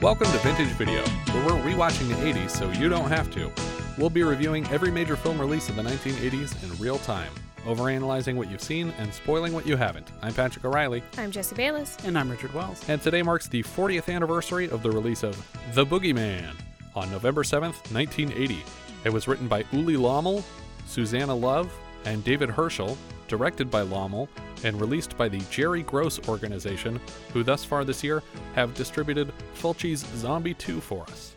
Welcome to Vintage Video, where we're rewatching the 80s so you don't have to. We'll be reviewing every major film release of the 1980s in real time, overanalyzing what you've seen and spoiling what you haven't. I'm Patrick O'Reilly, I'm Jesse Bayless. And I'm Richard Wells. and today marks the 40th anniversary of the release of The Boogeyman on November 7th, 1980. It was written by Ulli Lommel, Suzanna Love, and David Herschel, directed by Lommel, and released by the Jerry Gross organization, who thus far this year have distributed Fulci's Zombie 2 for us.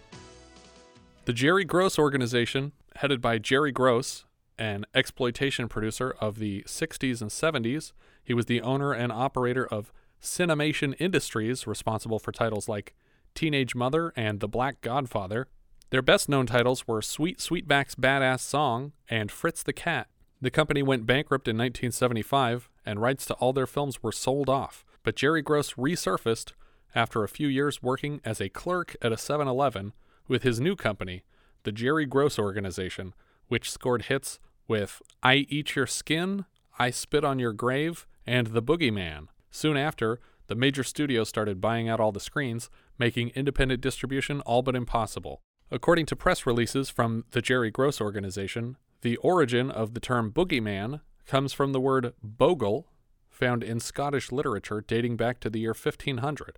The Jerry Gross organization, headed by Jerry Gross, an exploitation producer of the 60s and 70s, he was the owner and operator of Cinemation Industries, responsible for titles like Teenage Mother and The Black Godfather. Their best known titles were Sweet Sweetback's Badass Song and Fritz the Cat. The company went bankrupt in 1975, and rights to all their films were sold off. But Jerry Gross resurfaced after a few years working as a clerk at a 7 Eleven with his new company, the Jerry Gross Organization, which scored hits with I Eat Your Skin, I Spit on Your Grave, and The Boogeyman. Soon after, the major studios started buying out all the screens, making independent distribution all but impossible. According to press releases from the Jerry Gross Organization, the origin of the term boogeyman comes from the word bogle, found in Scottish literature dating back to the year 1500.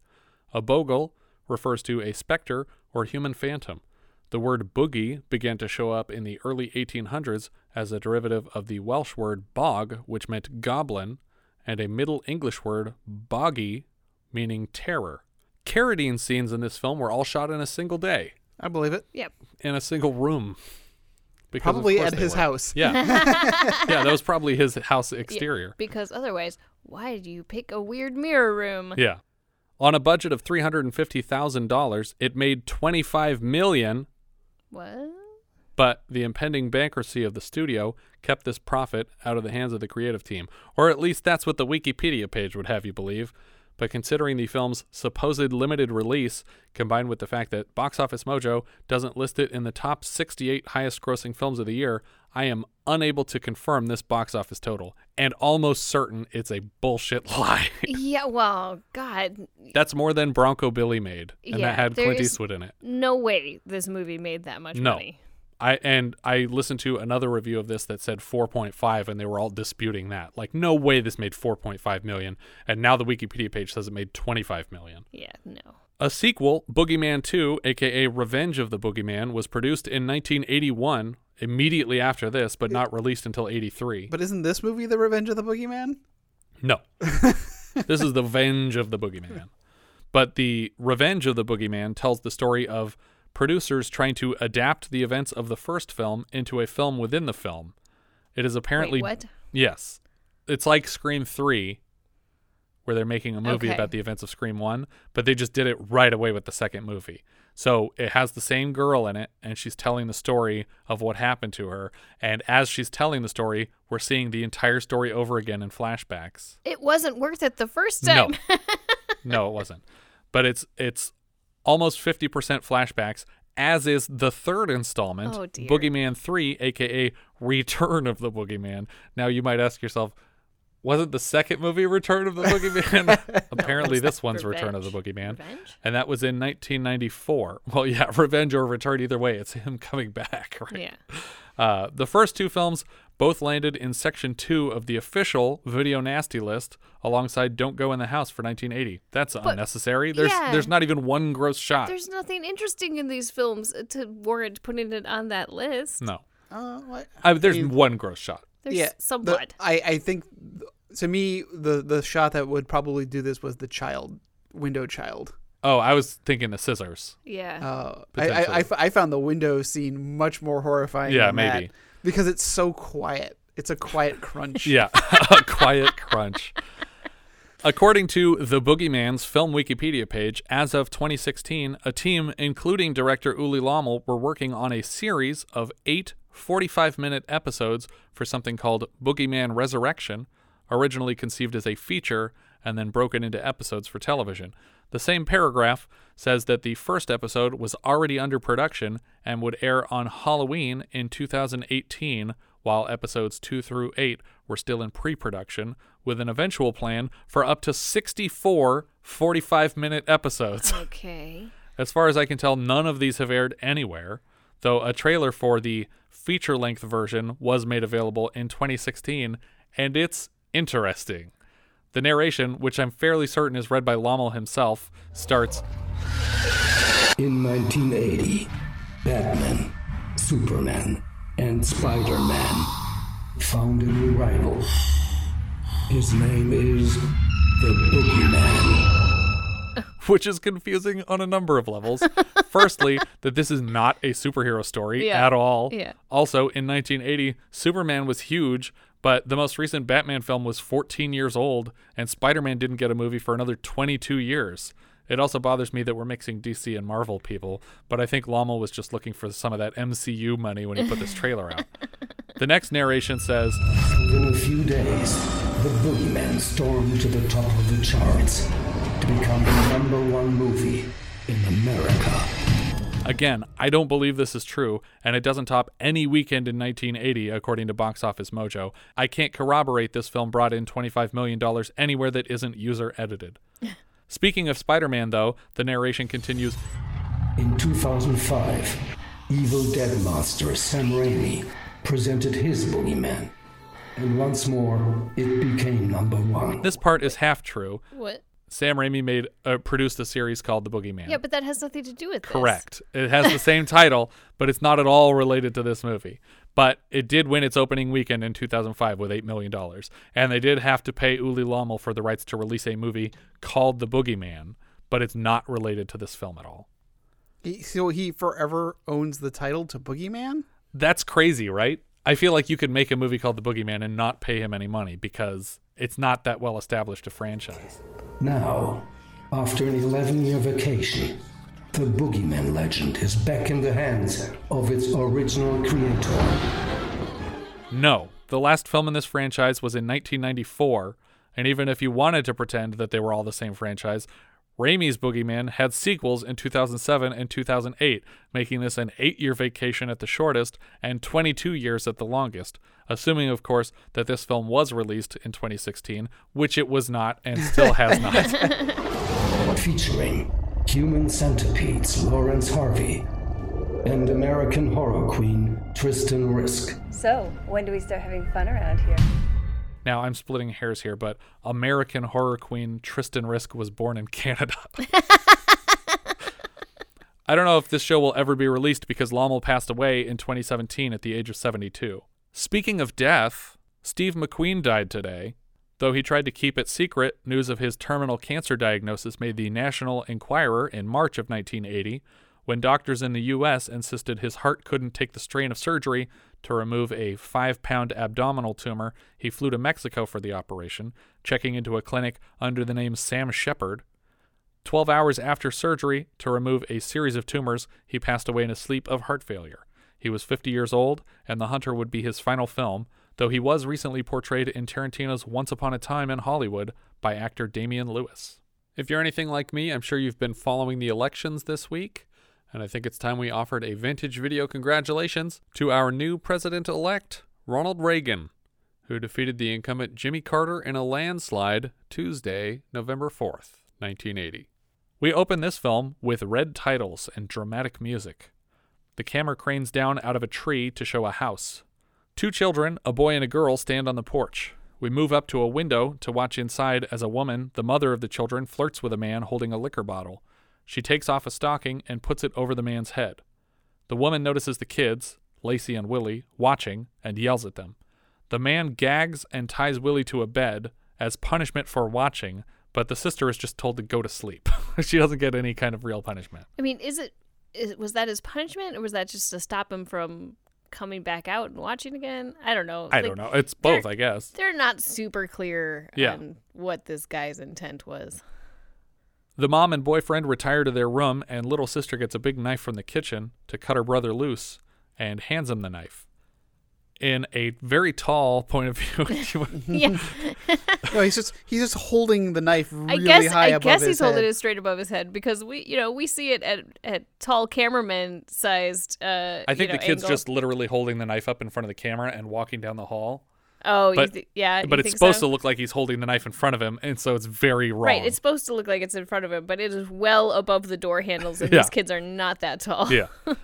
A bogle refers to a specter or human phantom. The word boogie began to show up in the early 1800s as a derivative of the Welsh word bog, which meant goblin, and a Middle English word boggy, meaning terror. Carradine scenes in this film were all shot in a single day, I believe it. Yep. in a single room. Because Probably at his were. house. Yeah. yeah, that was probably his house exterior. Because otherwise, why do you pick a weird mirror room? Yeah. On a budget of $350,000, it made 25 million, What? but the impending bankruptcy of the studio kept this profit out of the hands of the creative team. Or at least that's what the Wikipedia page would have you believe. But considering the film's supposed limited release, combined with the fact that Box Office Mojo doesn't list it in the top 68 highest grossing films of the year, I am unable to confirm this box office total and almost certain it's a bullshit lie. yeah, well, God, That's more than Bronco Billy made, and Yeah, that had Clint Eastwood in it. no way this movie made that much No. money. I and I listened to another review of this that said 4.5 and they were all disputing that. Like no way this made 4.5 million and now the Wikipedia page says it made 25 million. Yeah, no. A sequel, Boogeyman 2, aka Revenge of the Boogeyman, was produced in 1981 immediately after this but not released until 83. But isn't this movie The Revenge of the Boogeyman? No. this is the Venge of the Boogeyman. But the Revenge of the Boogeyman tells the story of producers trying to adapt the events of the first film into a film within the film. It is apparently Wait, what? Yes. It's like Scream 3 where they're making a movie Okay. about the events of Scream 1, but they just did it right away with the second movie. So it has the same girl in it, and she's telling the story of what happened to her. And as she's telling the story, we're seeing the entire story over again in flashbacks. It wasn't worth it the first time. No. no, it wasn't. But it's it's almost 50% flashbacks, as is the third installment, Oh, dear. Boogeyman 3, aka Return of the Boogeyman. Now you might ask yourself, wasn't the second movie Return of the Boogeyman? Apparently, this one's Return of the Boogeyman. Revenge? And that was in 1994. Well, yeah, Revenge or Return, either way, it's him coming back, right? Yeah. Uh, the first two films both landed in section two of the official Video Nasty list, alongside "Don't Go in the House" for 1980. That's unnecessary. There's yeah. there's not even one gross shot. There's nothing interesting in these films to warrant putting it on that list. no, Uh, what? I, there's mean- one gross shot. There's yeah, some the- blood. I, I think to me the the shot that would probably do this was the child window child. Oh, I was thinking the scissors. yeah. Uh, I, I, I, Potentially. found the window scene much more horrifying. Yeah, than that maybe. Because it's so quiet. It's a quiet crunch. Yeah, a quiet crunch. According to The Boogeyman's film Wikipedia page, as of 2016, a team including director Ulli Lommel were working on a series of eight 45 minute episodes for something called Boogeyman Resurrection, originally conceived as a feature and then broken into episodes for television. The same paragraph says that the first episode was already under production and would air on Halloween in 2018, while episodes 2 through 8 were still in pre production, with an eventual plan for up to 64 45 minute episodes. Okay. As far as I can tell, none of these have aired anywhere, though a trailer for the feature length version was made available in 2016, and it's interesting. The narration, which I'm fairly certain is read by Lommel himself, starts In 1980, Batman, Superman, and Spider Man found a new rival. His name is the Boogeyman. which is confusing on a number of levels. Firstly, that this is not a superhero story Yeah. at all. Yeah. Also, in 1980, Superman was huge, but the most recent Batman film was 14 years old, and Spider Man didn't get a movie for another 22 years. It also bothers me that we're mixing DC and Marvel people, but I think Lommel was just looking for some of that MCU money when he put this trailer out. The next narration says, Within a few days, the Boogeyman stormed to the top of the charts to become the number one movie in America. Again, I don't believe this is true, and it doesn't top any weekend in 1980, according to Box Office Mojo. I can't corroborate this film brought in $25 million anywhere that isn't user edited. Speaking of Spider Man, though, the narration continues In 2005, Evil Dead Master Sam Raimi presented his Boogeyman, and once more, it became number one. This part is half true. What? Sam Raimi made uh, produced a series called The Boogeyman. Yeah, but that has nothing to do with this. Correct. It has the same title, but it's not at all related to this movie. But it did win its opening weekend in 2005 with $8 million. And they did have to pay Ulli Lommel for the rights to release a movie called The Boogeyman, but it's not related to this film at all. He, so he forever owns the title to Boogeyman? That's crazy, right? I feel like you could make a movie called The Boogeyman and not pay him any money because it's not that well established a franchise. Now, after an 11 year vacation, the Boogeyman legend is back in the hands of its original creator. No, the last film in this franchise was in 1994, and even if you wanted to pretend that they were all the same franchise, Raimi's Boogeyman had sequels in 2007 and 2008, making this an eight year vacation at the shortest and 22 years at the longest, assuming, of course, that this film was released in 2016, which it was not and still has not. Featuring human centipedes Laurence Harvey and American horror queen Tristan Risk. So, when do we start having fun around here? Now, I'm splitting hairs here, but American horror queen Tristan Risk was born in Canada. I don't know if this show will ever be released because Lommel passed away in 2017 at the age of 72. Speaking of death, Steve McQueen died today. Though he tried to keep it secret, news of his terminal cancer diagnosis made the National Enquirer in March of 1980, when doctors in the U.S. insisted his heart couldn't take the strain of surgery to remove a five pound abdominal tumor. He flew to Mexico for the operation, checking into a clinic under the name Sam Shepard. 12 hours after surgery to remove a series of tumors, he passed away in a sleep of heart failure. He was 50 years old, and The Hunter would be his final film, though he was recently portrayed in Tarantino's Once Upon a Time in Hollywood by actor Damian Lewis. If you're anything like me, I'm sure you've been following the elections this week, and I think it's time we offered a vintage video congratulations to our new president elect, Ronald Reagan, who defeated the incumbent Jimmy Carter in a landslide Tuesday, November 4th, 1980. We open this film with red titles and dramatic music. The camera cranes down out of a tree to show a house. Two children, a boy and a girl, stand on the porch. We move up to a window to watch inside as a woman, the mother of the children, flirts with a man holding a liquor bottle. She takes off a stocking and puts it over the man's head. The woman notices the kids, Lacey and Willie, watching and yells at them. The man gags and ties Willie to a bed as punishment for watching, but the sister is just told to go to sleep. she doesn't get any kind of real punishment. I mean, is it is, was that his punishment or was that just to stop him from coming back out and watching again. I don't know. I Like, don't know. It's both, I guess. They're not super clear Yeah. on what this guy's intent was. The mom and boyfriend retire to their room, and little sister gets a big knife from the kitchen to cut her brother loose and hands him the knife. In a very tall point of view, Yeah. No, he's just he's just holding the knife I really guess high I above guess his he's holding it straight above his head because we you know we see it at at tall cameraman sized. Uh, I think you know, the kid's angle. just literally holding the knife up in front of the camera and walking down the hall. Oh, but, thi- yeah. But it's supposed so? to look like he's holding the knife in front of him, and so it's very wrong. Right, it's supposed to look like it's in front of him, but it is well above the door handles, and Yeah. these kids are not that tall. yeah.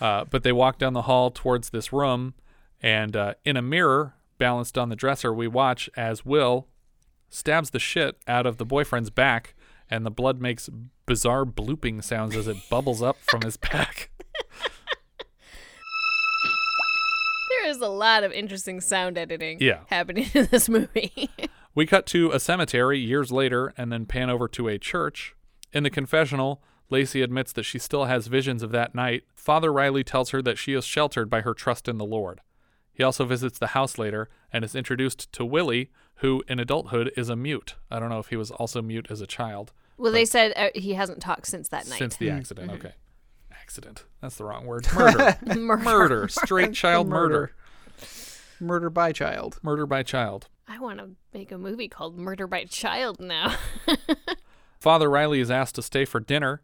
Uh, but they walk down the hall towards this room, and uh, in a mirror balanced on the dresser, we watch as Will stabs the shit out of the boyfriend's back, and the blood makes bizarre blooping sounds as it bubbles up from his back. There is a lot of interesting sound editing Yeah. happening in this movie. We cut to a cemetery years later and then pan over to a church. In the confessional, Lacey admits that she still has visions of that night. Father Riley tells her that she is sheltered by her trust in the Lord. He also visits the house later and is introduced to Willie, who in adulthood is a mute. I don't know if he was also mute as a child well, they said uh, he hasn't talked since that night. since the accident. Okay. Accident. That's the wrong word. Murder. Murder. murder. Straight child murder. Murder by child. Murder by child. I want to make a movie called Murder by Child now. Father Riley is asked to stay for dinner.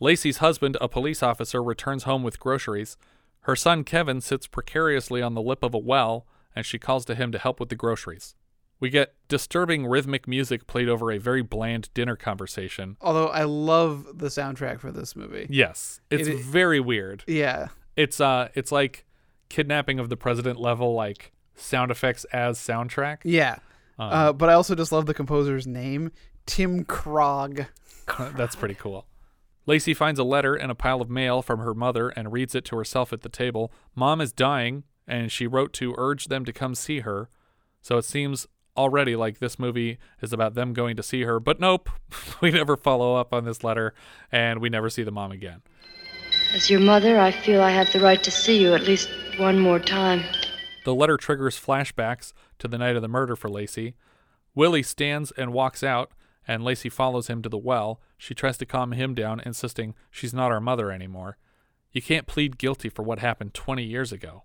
Lacey's husband, a police officer, returns home with groceries. Her son Kevin sits precariously on the lip of a well, and she calls to him to help with the groceries. We get disturbing rhythmic music played over a very bland dinner conversation. Although I love the soundtrack for this movie. Yes, it's It- very weird. Yeah. It's uh it's like kidnapping of the president level like sound effects as soundtrack. Yeah. Um, uh, but I also just love the composer's name, Tim Krog. That's pretty cool. Lacey finds a letter and a pile of mail from her mother and reads it to herself at the table. Mom is dying, and she wrote to urge them to come see her. So it seems already like this movie is about them going to see her, but nope. we never follow up on this letter, and we never see the mom again. As your mother, I feel I have the right to see you at least one more time. The letter triggers flashbacks to the night of the murder for Lacey. Willie stands and walks out, and Lacey follows him to the well. She tries to calm him down, insisting she's not our mother anymore. You can't plead guilty for what happened 20 years ago.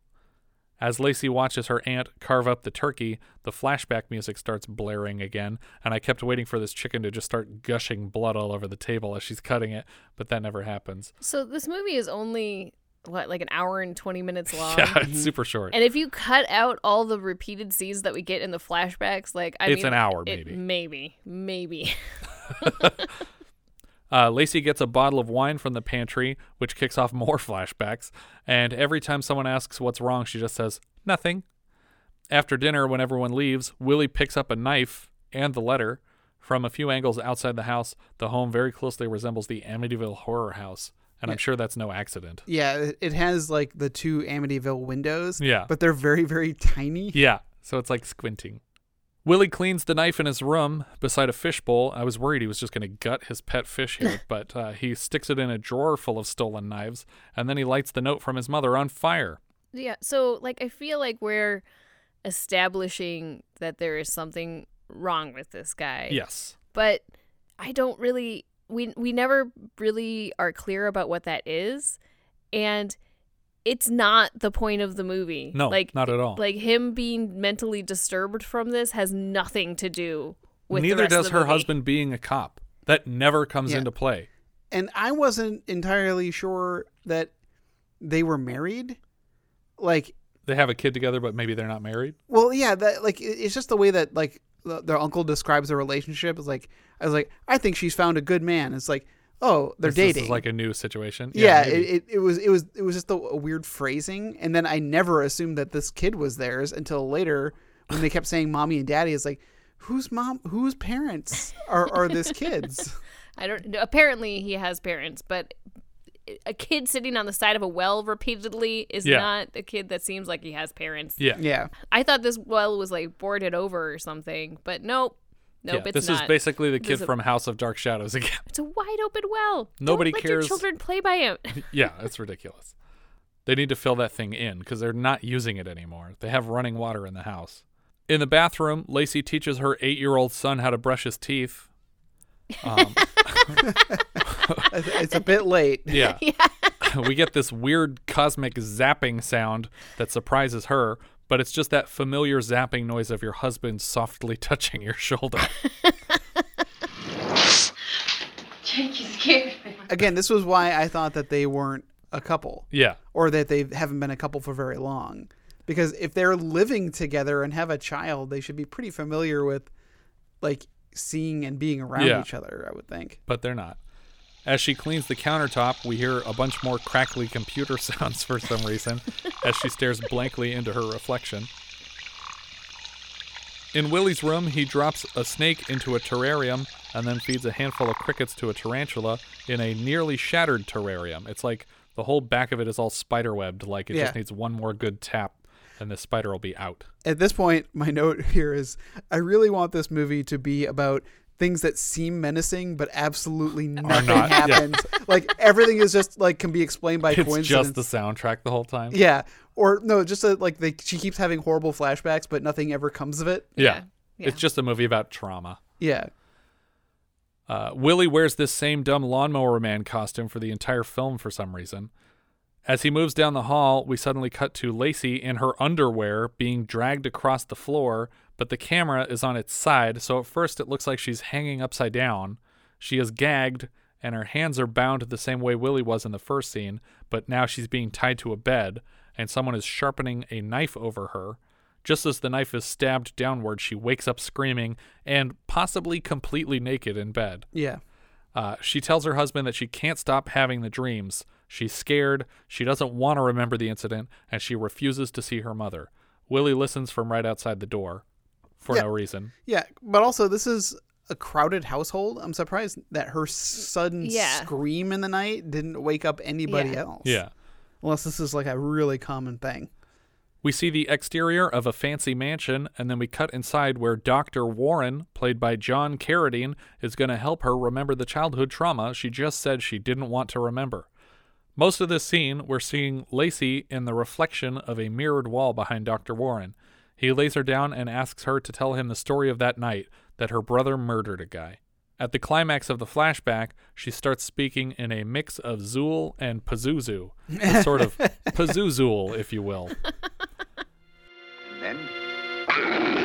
As Lacey watches her aunt carve up the turkey, the flashback music starts blaring again, and I kept waiting for this chicken to just start gushing blood all over the table as she's cutting it, but that never happens. so this movie is only what like an hour and 20 minutes long. Yeah, it's super short. And if you cut out all the repeated scenes that we get in the flashbacks, like I It's mean, an hour, it- maybe. maybe, maybe. Uh, Lacey gets a bottle of wine from the pantry, which kicks off more flashbacks. And every time someone asks what's wrong, she just says, nothing. After dinner, when everyone leaves, Willie picks up a knife and the letter. From a few angles outside the house, the home very closely resembles the Amityville horror house. And I'm sure that's no accident. Yeah, it- it has like the two Amityville windows. Yeah. But they're very, very tiny. Yeah, so it's like squinting. Willie cleans the knife in his room beside a fishbowl. I was worried he was just going to gut his pet fish here, but uh, he sticks it in a drawer full of stolen knives, and then he lights the note from his mother on fire. Yeah, so like I feel like we're establishing that there is something wrong with this guy. Yes. But I don't really we we never really are clear about what that is and it's not the point of the movie. No, like not at all. Like him being mentally disturbed from this has nothing to do with the Neither rest of does the her movie. husband being a cop. That never comes Yeah. into play. And I wasn't entirely sure that they were married. Like, They have a kid together, but maybe they're not married. well, yeah, that like it's just the way that like the, their uncle describes the relationship. It's like I was like, I think she's found a good man. It's like, oh, they're This- this dating. is like a new situation. yeah, maybe. it, it, it was it was it was just a, a weird phrasing, and then I never assumed that this kid was theirs until later when they kept saying mommy and daddy. It's like, whose mom, whose parents are are this kid's? I don't apparently he has parents, but a kid sitting on the side of a well repeatedly is Yeah. not a kid that seems like he has parents. yeah. yeah, I thought this well was like boarded over or something, but nope. Nope, Yeah, it's this not. is basically the kid a- from House of Dark Shadows again. It's a wide open well. Nobody Don't let cares- Your children play by it. yeah, it's ridiculous. They need to fill that thing in because they're not using it anymore. They have running water in the house. In the bathroom, Lacey teaches her eight year old son how to brush his teeth. Um, it's a bit late. yeah. we get this weird cosmic zapping sound that surprises her, but it's just that familiar zapping noise of your husband softly touching your shoulder. Jake, you scared me. Again, this was why I thought that they weren't a couple. Yeah. Or that they haven't been a couple for very long. Because if they're living together and have a child, they should be pretty familiar with like seeing and being around Yeah. each other, I would think. but they're not. As she cleans the countertop, we hear a bunch more crackly computer sounds for some reason as she stares blankly into her reflection. In Willie's room, he drops a snake into a terrarium and then feeds a handful of crickets to a tarantula in a nearly shattered terrarium. It's like the whole back of it is all spiderwebbed, like it just needs one more good tap and the spider will be out. At this point, my note here is I really want this movie to be about things that seem menacing but absolutely nothing not, yeah. happens. like everything is just like can be explained by It's coincidence. just the soundtrack the whole time. Yeah. Or no, just that like they, she keeps having horrible flashbacks, but nothing ever comes of it. Yeah. Yeah. It's just a movie about trauma. Yeah. Uh, Willie wears this same dumb lawnmower man costume for the entire film for some reason. As he moves down the hall, we suddenly cut to Lacey in her underwear being dragged across the floor, but the camera is on its side, so at first it looks like she's hanging upside down. She is gagged, and her hands are bound the same way Willie was in the first scene, but now she's being tied to a bed, and someone is sharpening a knife over her. Just as the knife is stabbed downward, she wakes up screaming and possibly completely naked in bed. Yeah. Uh, she tells her husband that she can't stop having the dreams. She's scared, she doesn't want to remember the incident, and she refuses to see her mother. Willie listens from right outside the door for Yeah. no reason. Yeah, but also this is a crowded household. I'm surprised that her sudden Yeah. scream in the night didn't wake up anybody Yeah. else. Yeah. Unless this is like a really common thing. We see the exterior of a fancy mansion, and then we cut inside where Dr. Warren, played by John Carradine, is going to help her remember the childhood trauma she just said she didn't want to remember. Most of this scene, we're seeing Lacey in the reflection of a mirrored wall behind Dr. Warren. He lays her down and asks her to tell him the story of that night that her brother murdered a guy. At the climax of the flashback, she starts speaking in a mix of Zuul and Pazuzu, a sort of Pazuzool, if you will. And then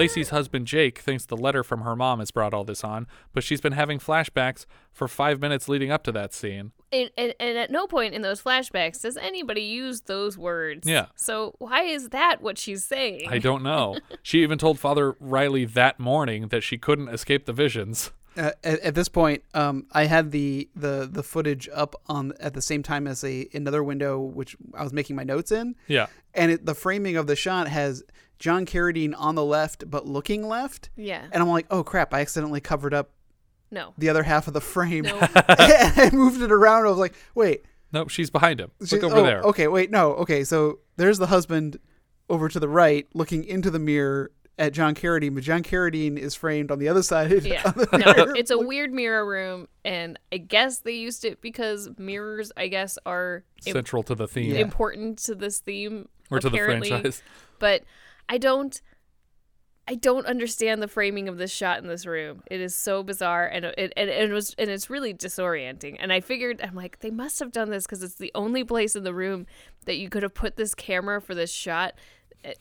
Lacey's husband Jake thinks the letter from her mom has brought all this on, but she's been having flashbacks for five minutes leading up to that scene. And, and, and at no point in those flashbacks does anybody use those words. Yeah. So why is that what she's saying? I don't know. she even told Father Riley that morning that she couldn't escape the visions. Uh, at, at this point, um, I had the, the the footage up on at the same time as a another window, which I was making my notes in. Yeah. And it, the framing of the shot has John Carradine on the left, but looking left. Yeah. And I'm like, oh crap! I accidentally covered up No. the other half of the frame. No. and I moved it around. I was like, wait, Nope, she's behind him. She- Look over oh, there. Okay, wait, no. Okay, so there's the husband over to the right looking into the mirror at John Carradine, but John Carradine is framed on the other side. Yeah. of the No, it's a weird mirror room, and I guess they used it because mirrors, I guess, are im- Central to the theme. important to this theme Or to the apparently. franchise. But I don't. I don't understand the framing of this shot in this room. It is so bizarre, and it and, and it was and it's really disorienting. And I figured, I'm like, they must have done this because it's the only place in the room that you could have put this camera for this shot, a- That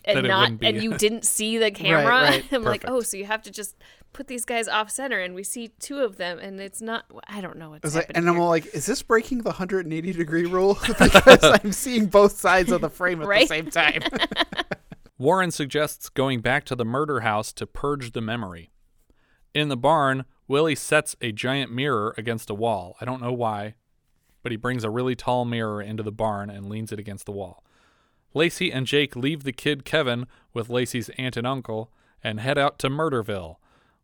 and not and you didn't see the camera. right. I'm like, oh, so you have to just put these guys off center, and we see two of them, and it's not. I don't know I what's was like, happening. and I'm all like, is this breaking the 180 degree rule? because I'm seeing both sides of the frame at Right? the same time. Warren suggests going back to the murder house to purge the memory. In the barn, Willie sets a giant mirror against a wall. I don't know why, but he brings a really tall mirror into the barn and leans it against the wall. Lacey and Jake leave the kid Kevin with Lacey's aunt and uncle and head out to Murderville.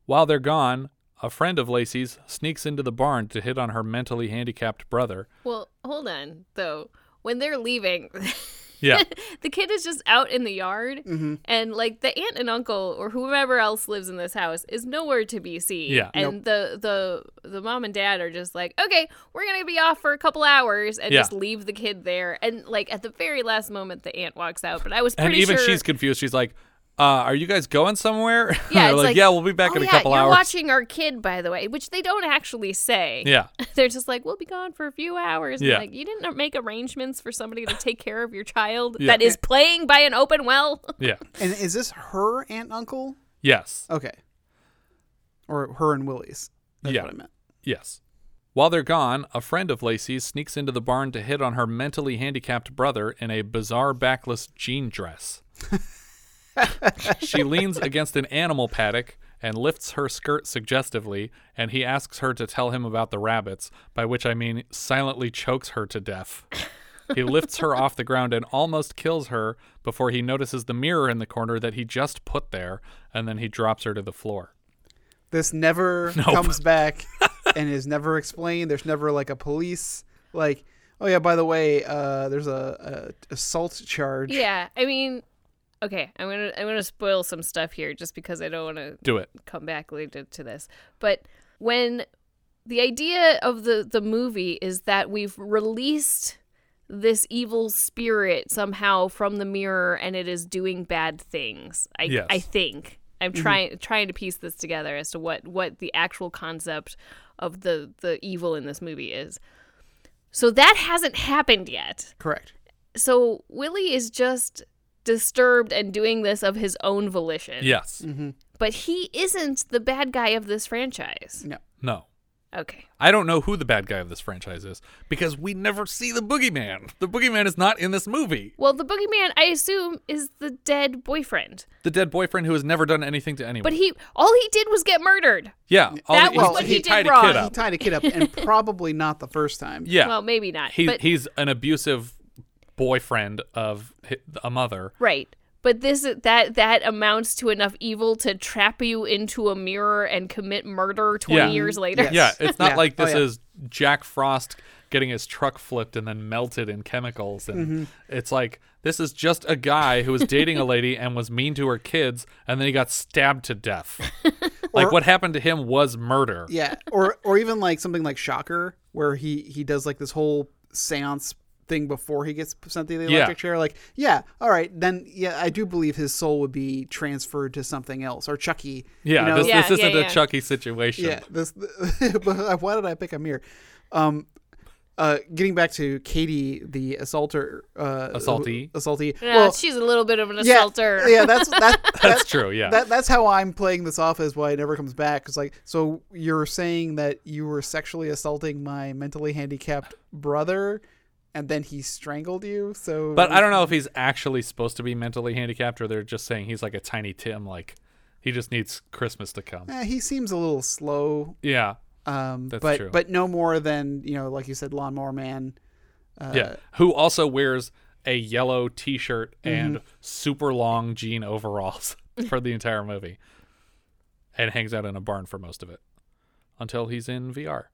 While they're gone, a friend of Lacey's sneaks into the barn to hit on her mentally handicapped brother. Well, hold on though. When they're leaving, Yeah. the kid is just out in the yard, Mm-hmm. and like the aunt and uncle or whoever else lives in this house is nowhere to be seen. Yeah. and the the the mom and dad are just like, okay, we're gonna be off for a couple hours and Yeah. just leave the kid there. And like at the very last moment, the aunt walks out, but I was and even sure. she's confused. She's like, uh, "Are you guys going somewhere?" yeah, They're it's like, like, "Yeah, we'll be back oh, in a yeah, couple you're hours." watching our kid, by the way, which they don't actually say. Yeah. They're just like, we'll be gone for a few hours. Yeah. Like, you didn't make arrangements for somebody to take care of your child Yeah. that is playing by an open well. Yeah. And is this her aunt uncle? Yes. Okay. Or her and Willie's. That's Yeah. what I meant. Yes. While they're gone, a friend of Lacey's sneaks into the barn to hit on her mentally handicapped brother in a bizarre backless jean dress. She leans against an animal paddock and lifts her skirt suggestively, and he asks her to tell him about the rabbits, by which I mean silently chokes her to death. He lifts her off the ground and almost kills her before he notices the mirror in the corner that he just put there, and then he drops her to the floor. This never Nope. comes back and is never explained. There's never like a police like, oh yeah, by the way, uh, there's a, a assault charge. Yeah, I mean, okay, I'm gonna I'm gonna spoil some stuff here just because I don't want to Do it. come back later to this. But when the idea of the the movie is that we've released this evil spirit somehow from the mirror and it is doing bad things. I Yes. I think I'm mm-hmm. trying trying to piece this together as to what what the actual concept of the the evil in this movie is. So that hasn't happened yet Correct. so Willie is just disturbed and doing this of his own volition. Yes. Mm-hmm. But he isn't the bad guy of this franchise. No. No. Okay. I don't know who the bad guy of this franchise is because we never see the boogeyman. The boogeyman is not in this movie. Well, the boogeyman, I assume, is the dead boyfriend. The dead boyfriend who has never done anything to anyone. But he, all he did was get murdered. yeah, all That he, was he- what he he did tied a wrong. kid He up. tied a kid up, and probably not the first time. Yeah, Well, maybe not. he, but he's an abusive boyfriend of a mother. right. But this that that amounts to enough evil to trap you into a mirror and commit murder 20 Yeah. years later. Yes. Yeah, it's not Yeah. like Oh, this yeah. is Jack Frost getting his truck flipped and then melted in chemicals and Mm-hmm. it's like this is just a guy who was dating a lady and was mean to her kids and then he got stabbed to death. like Or- what happened to him was murder. Yeah, or or even like something like Shocker, where he he does like this whole séance thing before he gets sent to the Yeah. electric chair. Like, yeah, all right, then yeah, I do believe his soul would be transferred to something else, or Chucky. Yeah, you know? this, Yeah, this isn't yeah, a yeah. Chucky situation. yeah. This, but why did I pick a mirror? Um, uh, getting back to Katie, the assaulter, uh, Assaultee. assaultee. Yeah, well, she's a little bit of an assaulter. Yeah, that's that, That's true, yeah. That that's how I'm playing this off as why it never comes back. Cause like, so you're saying that you were sexually assaulting my mentally handicapped brother, and then he strangled you. So, But I don't know if he's actually supposed to be mentally handicapped or they're just saying he's like a tiny Tim like he just needs Christmas to come. Eh, he seems a little slow. Yeah. Um, That's but true. but no more than you know, like you said, lawnmower man. Uh, yeah. Who also wears a yellow t-shirt and Mm-hmm. super long jean overalls for the entire movie and hangs out in a barn for most of it until he's in VR.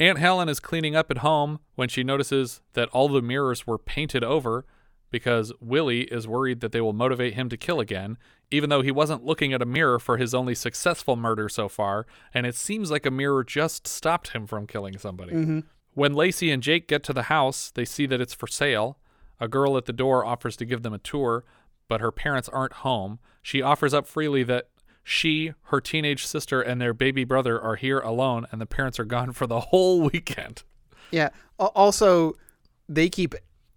Aunt Helen is cleaning up at home when she notices that all the mirrors were painted over because Willie is worried that they will motivate him to kill again, even though he wasn't looking at a mirror for his only successful murder so far, and it seems like a mirror just stopped him from killing somebody. Mm-hmm. When Lacey and Jake get to the house, they see that it's for sale. A girl at the door offers to give them a tour, but her parents aren't home. She offers up freely that she, her teenage sister, and their baby brother are here alone, and the parents are gone for the whole weekend. Yeah. Also, they keep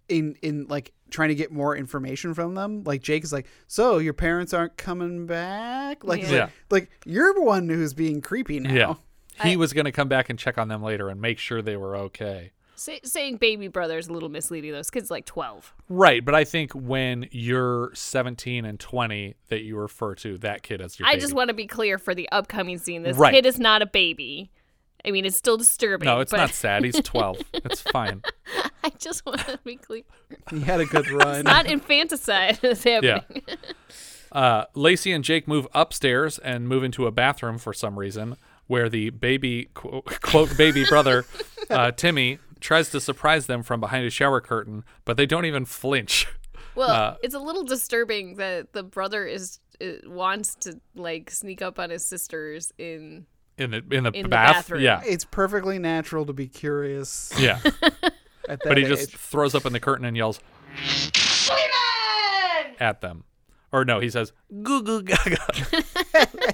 in in like trying to get more information from them. Like Jake is like, "So your parents aren't coming back?" Like, Yeah. Yeah. like you're the one who's being creepy now. Yeah. He I- was going to come back and check on them later and make sure they were okay. Say, saying baby brother is a little misleading. Those This kid's like 12. Right, but I think when you're 17 and 20 that you refer to that kid as your I baby. just want to be clear for the upcoming scene. This Right. kid is not a baby. I mean, it's still disturbing. No, it's but not sad. He's 12. it's fine. I just want to be clear. He had a good run. Not infanticide that's happening. Uh, Lacey and Jake move upstairs and move into a bathroom for some reason, where the baby quote, quote baby brother uh, Timmy tries to surprise them from behind a shower curtain, but they don't even flinch. Well, Uh, it's a little disturbing that the brother is uh, wants to like sneak up on his sisters in in the in the in the bath. bathroom. yeah, It's perfectly natural to be curious. yeah. At that but he just throws up in the curtain and yells at them. Or no, he says goo goo gaga.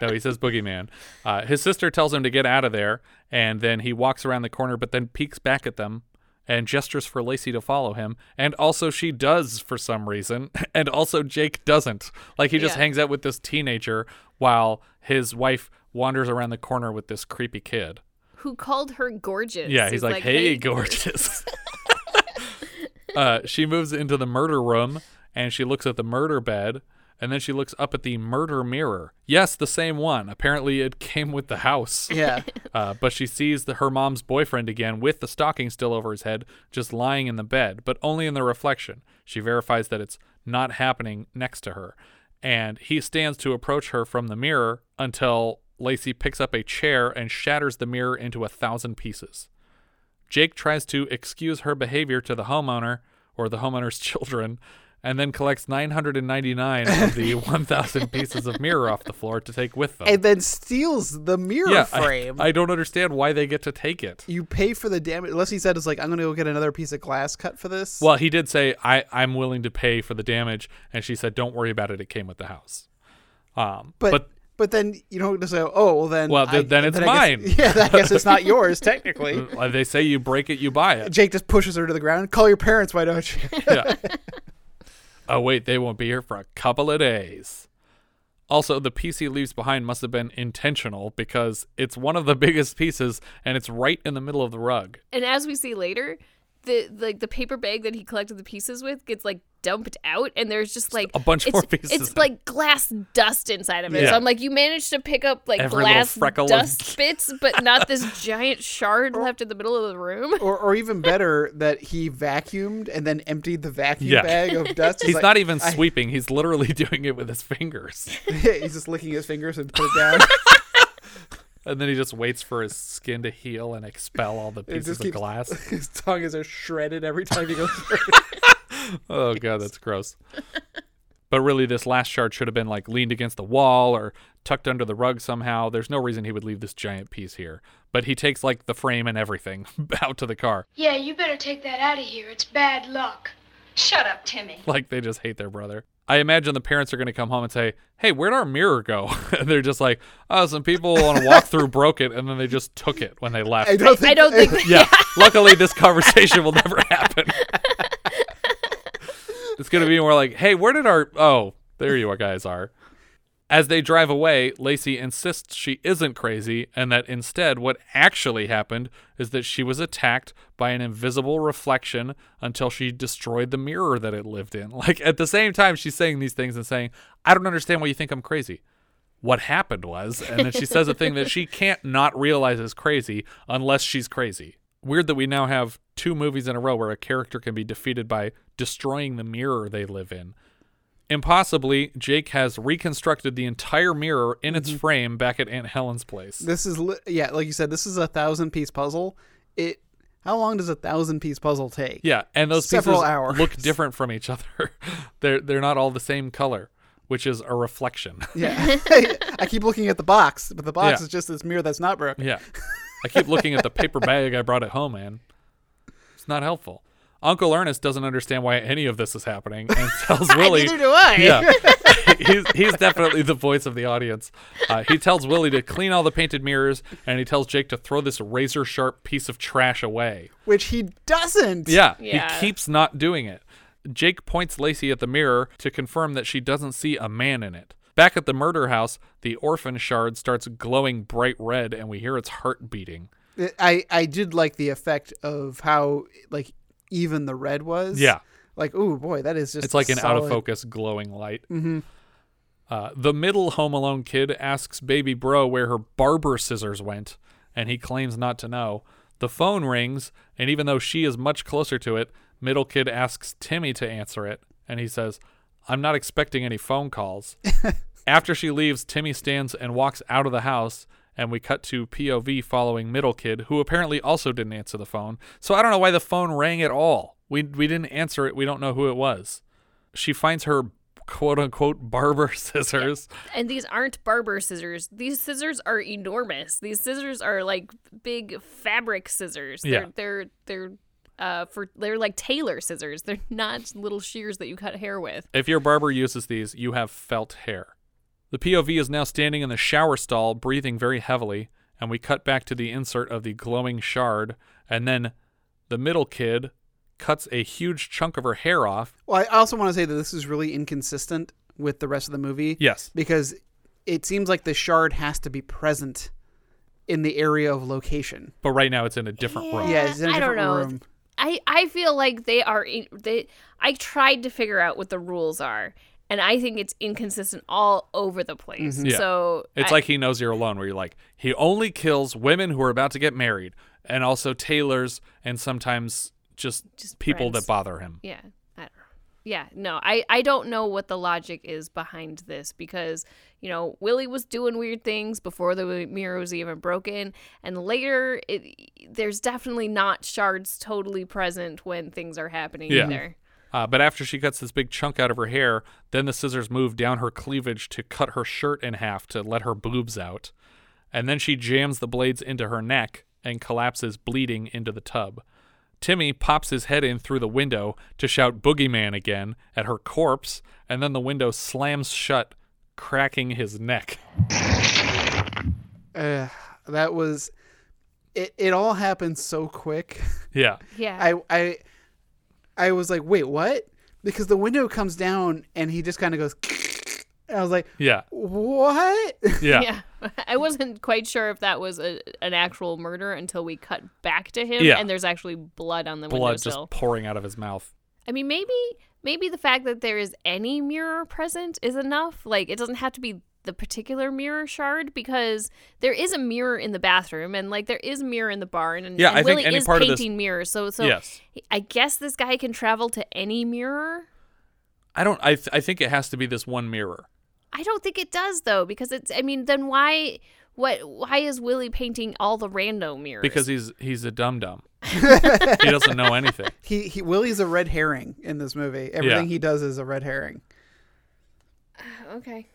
no, he says boogeyman. Uh, his sister tells him to get out of there, and then he walks around the corner, but then peeks back at them and gestures for Lacey to follow him. And also, she does for some reason, and also Jake doesn't. Like he just Yeah. hangs out with this teenager while his wife wanders around the corner with this creepy kid. who called her gorgeous. Yeah, he's, like, "Hey, gorgeous." uh, she moves into the murder room and she looks at the murder bed, and then she looks up at the murder mirror. Yes, the same one. Apparently, it came with the house. Yeah. Uh, but she sees the, her mom's boyfriend again with the stocking still over his head, just lying in the bed, but only in the reflection. She verifies that it's not happening next to her. And he stands to approach her from the mirror until Lacey picks up a chair and shatters the mirror into a thousand pieces. Jake tries to excuse her behavior to the homeowner or the homeowner's children and then collects 999 of the 1000 pieces of mirror off the floor to take with them. and then steals the mirror yeah, frame. I, don't understand why they get to take it. you pay for the damage. Unless he said it's like, I'm gonna go get another piece of glass cut for this. Well, he did say I I'm willing to pay for the damage and she said don't worry about it it came with the house. Um but, but but then you don't just say, oh well then. Well, then- I- then it's I mine. guess- yeah, I guess it's not yours technically. they say you break it you buy it. Jake just pushes her to the ground. Call your parents, why don't you? yeah. Oh wait, they won't be here for a couple of days. Also, the piece he leaves behind must have been intentional because it's one of the biggest pieces and it's right in the middle of the rug. And as we see later, the like the paper bag that he collected the pieces with gets like dumped out, and there's just like a bunch more pieces It's like glass dust inside of it. Yeah. So I'm like, you managed to pick up like Every glass freckle of- dust bits, but not this giant shard left in the middle of the room. or, or even better, that he vacuumed and then emptied the vacuum Yeah. bag of dust. He's like, not even I- sweeping, he's literally doing it with his fingers. he's just licking his fingers and put it down. And then he just waits for his skin to heal and expel all the pieces of keeps- glass. His tongue is shredded every time he goes. Oh god, that's gross. But really, this last shard should have been like leaned against the wall or tucked under the rug somehow. There's no reason he would leave this giant piece here. But he takes like the frame and everything out to the car. Yeah, you better take that out of here. It's bad luck. Shut up, Timmy. Like they just hate their brother. I imagine the parents are going to come home and say, "Hey, where'd our mirror go?" and they're just like, "Oh, some people on a walkthrough broke it, and then they just took it when they left." I don't think. I don't think. yeah. Luckily, this conversation will never happen. It's going to be more like, hey, where did our. Oh, there you guys are. As they drive away, Lacey insists she isn't crazy and that instead what actually happened is that she was attacked by an invisible reflection until she destroyed the mirror that it lived in. Like at the same time she's saying these things and saying, "I don't understand why you think I'm crazy." What happened was, and then she says a thing that she can't not realize is crazy unless she's crazy. Weird that we now have two movies in a row where a character can be defeated by destroying the mirror they live in. Impossibly, Jake has reconstructed the entire mirror in its mm-hmm. frame back at Aunt Helen's place. This is li- yeah, like you said, this is a thousand piece puzzle. It. How long does a thousand piece puzzle take? Yeah, and those Several pieces hours. look different from each other. they're they're not all the same color, which is a reflection. Yeah. I keep looking at the box, but the box Yeah. is just this mirror that's not broken. Yeah. I keep looking at the paper bag I brought at home, man. It's not helpful. Uncle Ernest doesn't understand why any of this is happening and tells Willie. Neither do I. Yeah. he's, he's definitely the voice of the audience. Uh, he tells Willie to clean all the painted mirrors and he tells Jake to throw this razor sharp piece of trash away. Which he doesn't. Yeah, Yeah. he keeps not doing it. Jake points Lacey at the mirror to confirm that she doesn't see a man in it. Back at the murder house, the orphan shard starts glowing bright red and we hear its heart beating. I I did like the effect of how like even the red was. Yeah. Like, oh boy, that is just It's like an out of focus glowing light. Mm-hmm. Uh, the middle Home Alone kid asks Baby Bro where her barber scissors went, and he claims not to know. The phone rings, and even though she is much closer to it, middle kid asks Timmy to answer it, and he says, I'm not expecting any phone calls. After she leaves, Timmy stands and walks out of the house, and we cut to POV following middle kid, who apparently also didn't answer the phone. So I don't know why the phone rang at all. We we didn't answer it. We don't know who it was. she finds her quote unquote barber scissors. And these aren't barber scissors. These scissors are enormous. These scissors are like big fabric scissors. Yeah. They're they're they're uh for they're like tailor scissors. They're not little shears that you cut hair with. If your barber uses these, you have felt hair. The POV is now standing in the shower stall, breathing very heavily, and we cut back to the insert of the glowing shard, and then the middle kid cuts a huge chunk of her hair off. Well, I also want to say that this is really inconsistent with the rest of the movie. Yes. Because it seems like the shard has to be present in the area of location. But right now it's in a different room. Yeah, it's in a I don't know. room. I I feel like they are they I tried to figure out what the rules are. And I think it's inconsistent all over the place. Mm-hmm. Yeah. So It's I- like he knows you're alone, where you're like, he only kills women who are about to get married, and also tailors, and sometimes just, people friends. that bother him. Yeah. I don't know. Yeah, no, I, I don't know what the logic is behind this because, you know, Willie was doing weird things before the mirror was even broken. And later, it, there's definitely not shards totally present when things are happening Yeah. either. Uh, but after she cuts this big chunk out of her hair, then the scissors move down her cleavage to cut her shirt in half to let her boobs out. And then she jams the blades into her neck and collapses bleeding into the tub. Timmy pops his head in through the window to shout boogeyman again at her corpse, and then the window slams shut, cracking his neck. Uh, that was it. It all happened so quick. Yeah. Yeah. I I I was like, wait, what? Because the window comes down and he just kind of goes. I was like, Yeah. what? Yeah. Yeah. I wasn't quite sure if that was a, an actual murder until we cut back to him Yeah. and there's actually blood on the window. Blood windowsill. just pouring out of his mouth. I mean, maybe maybe the fact that there is any mirror present is enough. Like, it doesn't have to be the particular mirror shard because there is a mirror in the bathroom and like there is a mirror in the barn and, Yeah, and I think any is part of this- painting mirrors. So so Yes. I guess this guy can travel to any mirror. I don't. I. Th- I think it has to be this one mirror. I don't think it does though because it's. I mean, then why? What? Why is Willie painting all the random mirrors? Because he's he's a dum dum. he doesn't know anything. He he Willie's a red herring in this movie. Everything Yeah. he does is a red herring. Uh, okay.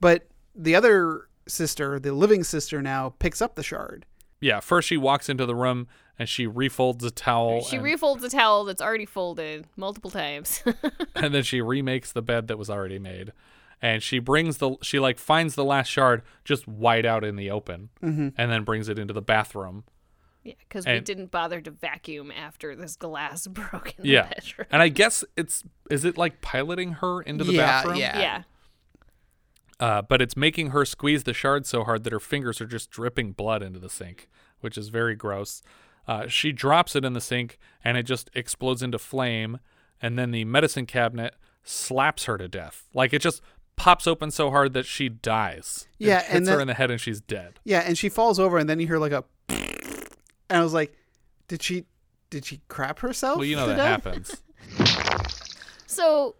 But the other sister, the living sister now, picks up the shard. Yeah. First, she walks into the room and she refolds a towel. She and, refolds a towel that's already folded multiple times. and then she remakes the bed that was already made. And she brings the she like finds the last shard just wide out in the open, Mhm. and then brings it into the bathroom. Yeah, because we didn't bother to vacuum after this glass broke in the yeah, bedroom. and I guess it's is it like piloting her into the Yeah, bathroom? yeah. yeah. Uh, but it's making her squeeze the shard so hard that her fingers are just dripping blood into the sink, which is very gross. Uh, she drops it in the sink and it just explodes into flame. And then the medicine cabinet slaps her to death. Like it just pops open so hard that she dies. It Yeah, hits and her in the head and she's dead. Yeah, and she falls over, and then you hear like a, and I was like, did she did she crap herself? Well, you know that death? happens. So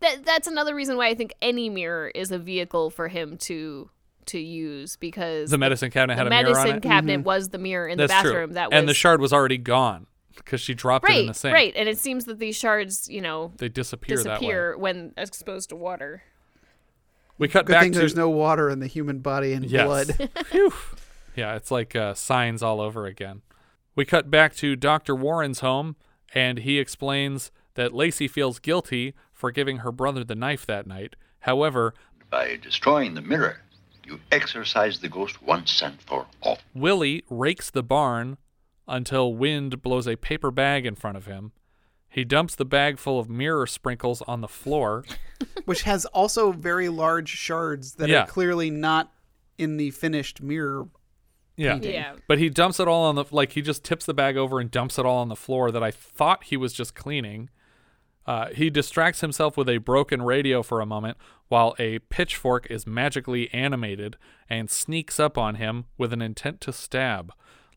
that that's another reason why I think any mirror is a vehicle for him to to use because The medicine cabinet had a mirror on medicine it? cabinet Mhm. was the mirror in That's the bathroom. true. That was and the shard was already gone because she dropped it in the sink. right, and it seems that these shards, you know, They disappear, that way. disappear when exposed to water. We cut Good back thing to there's no water in the human body and Yes. blood. Phew. Yeah, it's like uh, signs all over again. We cut back to Dr. Warren's home, and he explains that Lacey feels guilty for giving her brother the knife that night. However, By destroying the mirror, you exorcise the ghost once and for all. Willie rakes the barn until wind blows a paper bag in front of him. He dumps the bag full of mirror sprinkles on the floor. which has also very large shards that Yeah. are clearly not in the finished mirror. Yeah. painting. Yeah. But he dumps it all on the like he just tips the bag over and dumps it all on the floor that I thought he was just cleaning. Uh, he distracts himself with a broken radio for a moment while a pitchfork is magically animated and sneaks up on him with an intent to stab.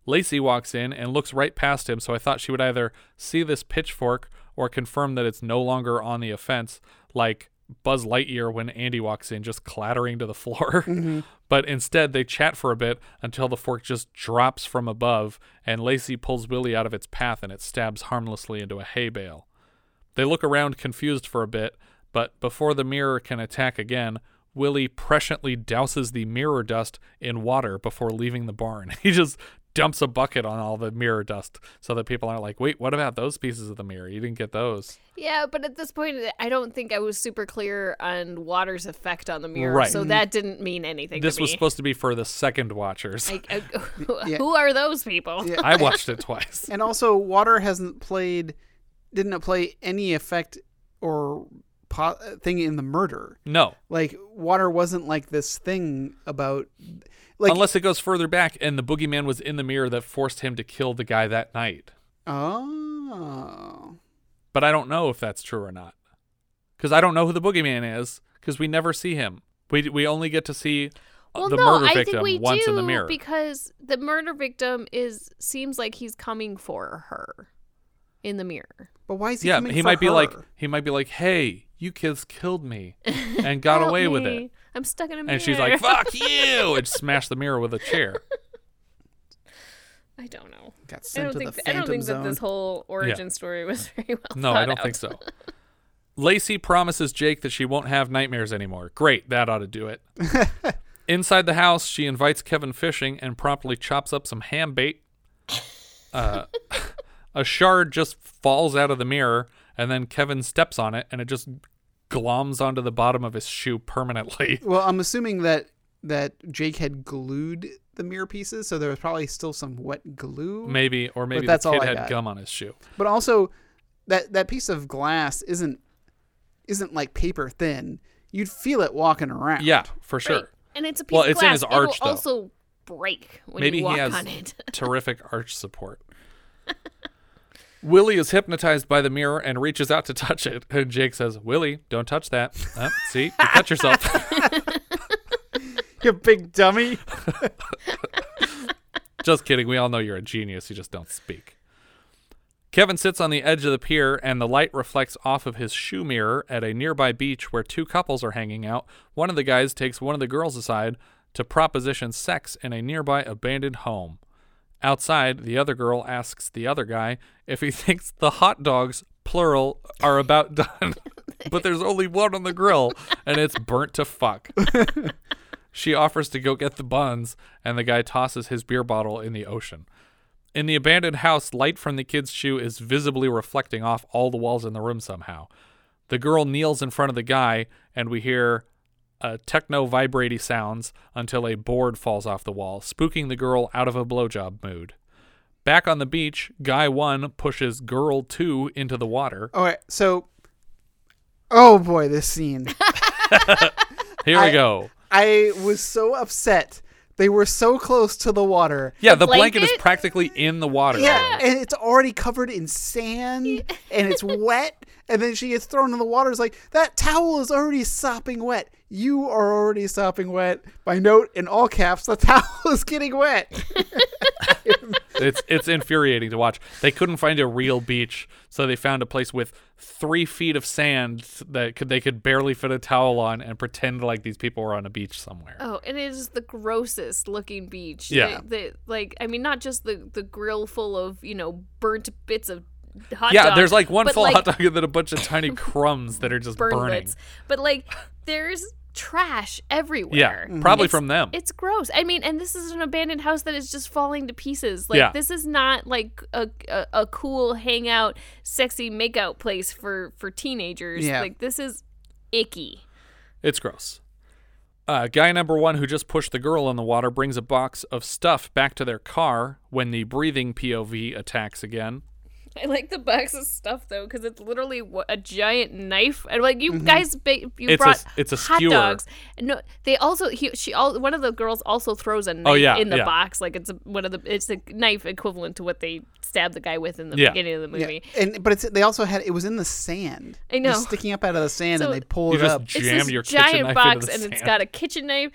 Lacey walks in and looks right past him, so I thought she would either see this pitchfork or confirm that it's no longer on the offense, like Buzz Lightyear when Andy walks in, just clattering to the floor. But instead, they chat for a bit until the fork just drops from above, and Lacey pulls Willie out of its path and it stabs harmlessly into a hay bale. They look around confused for a bit, But before the mirror can attack again, Willie presciently douses the mirror dust in water before leaving the barn. He just dumps a bucket on all the mirror dust so that people aren't like, wait, what about those pieces of the mirror? You didn't get those. Yeah, but at this point, I don't think I was super clear on water's effect on the mirror, Right. so that didn't mean anything. This to was supposed to be for the second watchers. Like, uh, who are those people? I watched it twice. And also, water hasn't played, didn't it play any effect or po- thing in the murder? No. Like water wasn't like this thing about, like Unless it goes further back and the boogeyman was in the mirror that forced him to kill the guy that night. oh, But I don't know if that's true or not. Because I don't know who the boogeyman is, because we never see him. We, we only get to see uh, Well, the no, murder I victim think we once do in the mirror. because the murder victim is seems like he's coming for her in the mirror. But why is he yeah, coming he for might be like he might be like, "Hey, you kids killed me and got Help away with it." I'm stuck in a mirror. And she's like, "Fuck you!" and smash the mirror with a chair. I don't know. Got I sent don't to think the I don't Phantom think that this whole origin story was very well. No, I don't think so. Lacey promises Jake that she won't have nightmares anymore. Great, that ought to do it. Inside the house, she invites Kevin fishing and promptly chops up some ham bait. Uh, a shard just falls out of the mirror, and then Kevin steps on it, and it just gloms onto the bottom of his shoe permanently. Well, I'm assuming that that Jake had glued the mirror pieces, so there was probably still some wet glue. Maybe, or maybe But that's the all kid I had got. gum on his shoe. But also, that that piece of glass isn't isn't like paper thin. You'd feel it walking around. Yeah, for sure. Right. And it's a piece Well, of it's in glass. his arch, It'll though. also break when Maybe you walk he has on it. terrific arch support. Willie is hypnotized by the mirror and reaches out to touch it. And Jake says, Willie, don't touch that. Uh, see, you cut yourself. you big dummy. just kidding. We all know you're a genius. You just don't speak. Kevin sits on the edge of the pier, and the light reflects off of his shoe mirror at a nearby beach where two couples are hanging out. One of the guys takes one of the girls aside to proposition sex in a nearby abandoned home. Outside, the other girl asks the other guy if he thinks the hot dogs, plural, are about done. but there's only one on the grill, and it's burnt to fuck. She offers to go get the buns, and the guy tosses his beer bottle in the ocean. In the abandoned house, light from the kid's shoe is visibly reflecting off all the walls in the room somehow. The girl kneels in front of the guy, and we hear uh, techno vibraty sounds until a board falls off the wall, spooking the girl out of a blowjob mood. Back on the beach, guy one pushes girl two into the water. All right, so, oh boy, this scene. Here we I- go. I was so upset. They were so close to the water. Yeah, the, blanket? is practically in the water. Yeah, and it's already covered in sand and it's wet. And then she gets thrown in the water. It's like, that towel is already sopping wet. You are already sopping wet. By note, in all caps, the towel is getting wet. it's it's infuriating to watch. They couldn't find a real beach, so they found a place with three feet of sand that could they could barely fit a towel on and pretend like these people were on a beach somewhere. Oh, and it is the grossest looking beach. Yeah. The, the- like I mean, not just the the grill full of you know burnt bits of hot yeah, dog, there's like one full like, hot dog and then a bunch of tiny crumbs that are just burn burning. bits. But like, there's trash everywhere. Yeah, Mhm. probably It's- from them. It's gross. I mean, and this is an abandoned house that is just falling to pieces. Like Yeah. this is not like a, a a cool hangout, sexy makeout place for for teenagers. Yeah. Like this is icky. It's gross. Uh, guy number one, who just pushed the girl in the water, brings a box of stuff back to their car when the breathing POV attacks again. I like the box of stuff though, because it's literally a giant knife. And like you Mhm. guys, ba- you It's a- brought it's a hot skewer. dogs. No, they also he she all one of the girls also throws a knife Oh, yeah, in the yeah. box. Like it's a, one of the it's a knife equivalent to what they stabbed the guy with in the Yeah. beginning of the movie. Yeah. And but it's they also had it was in the sand. I know. Just sticking up out of the sand So and they pull You it just up. It's this giant box, and it's got a kitchen knife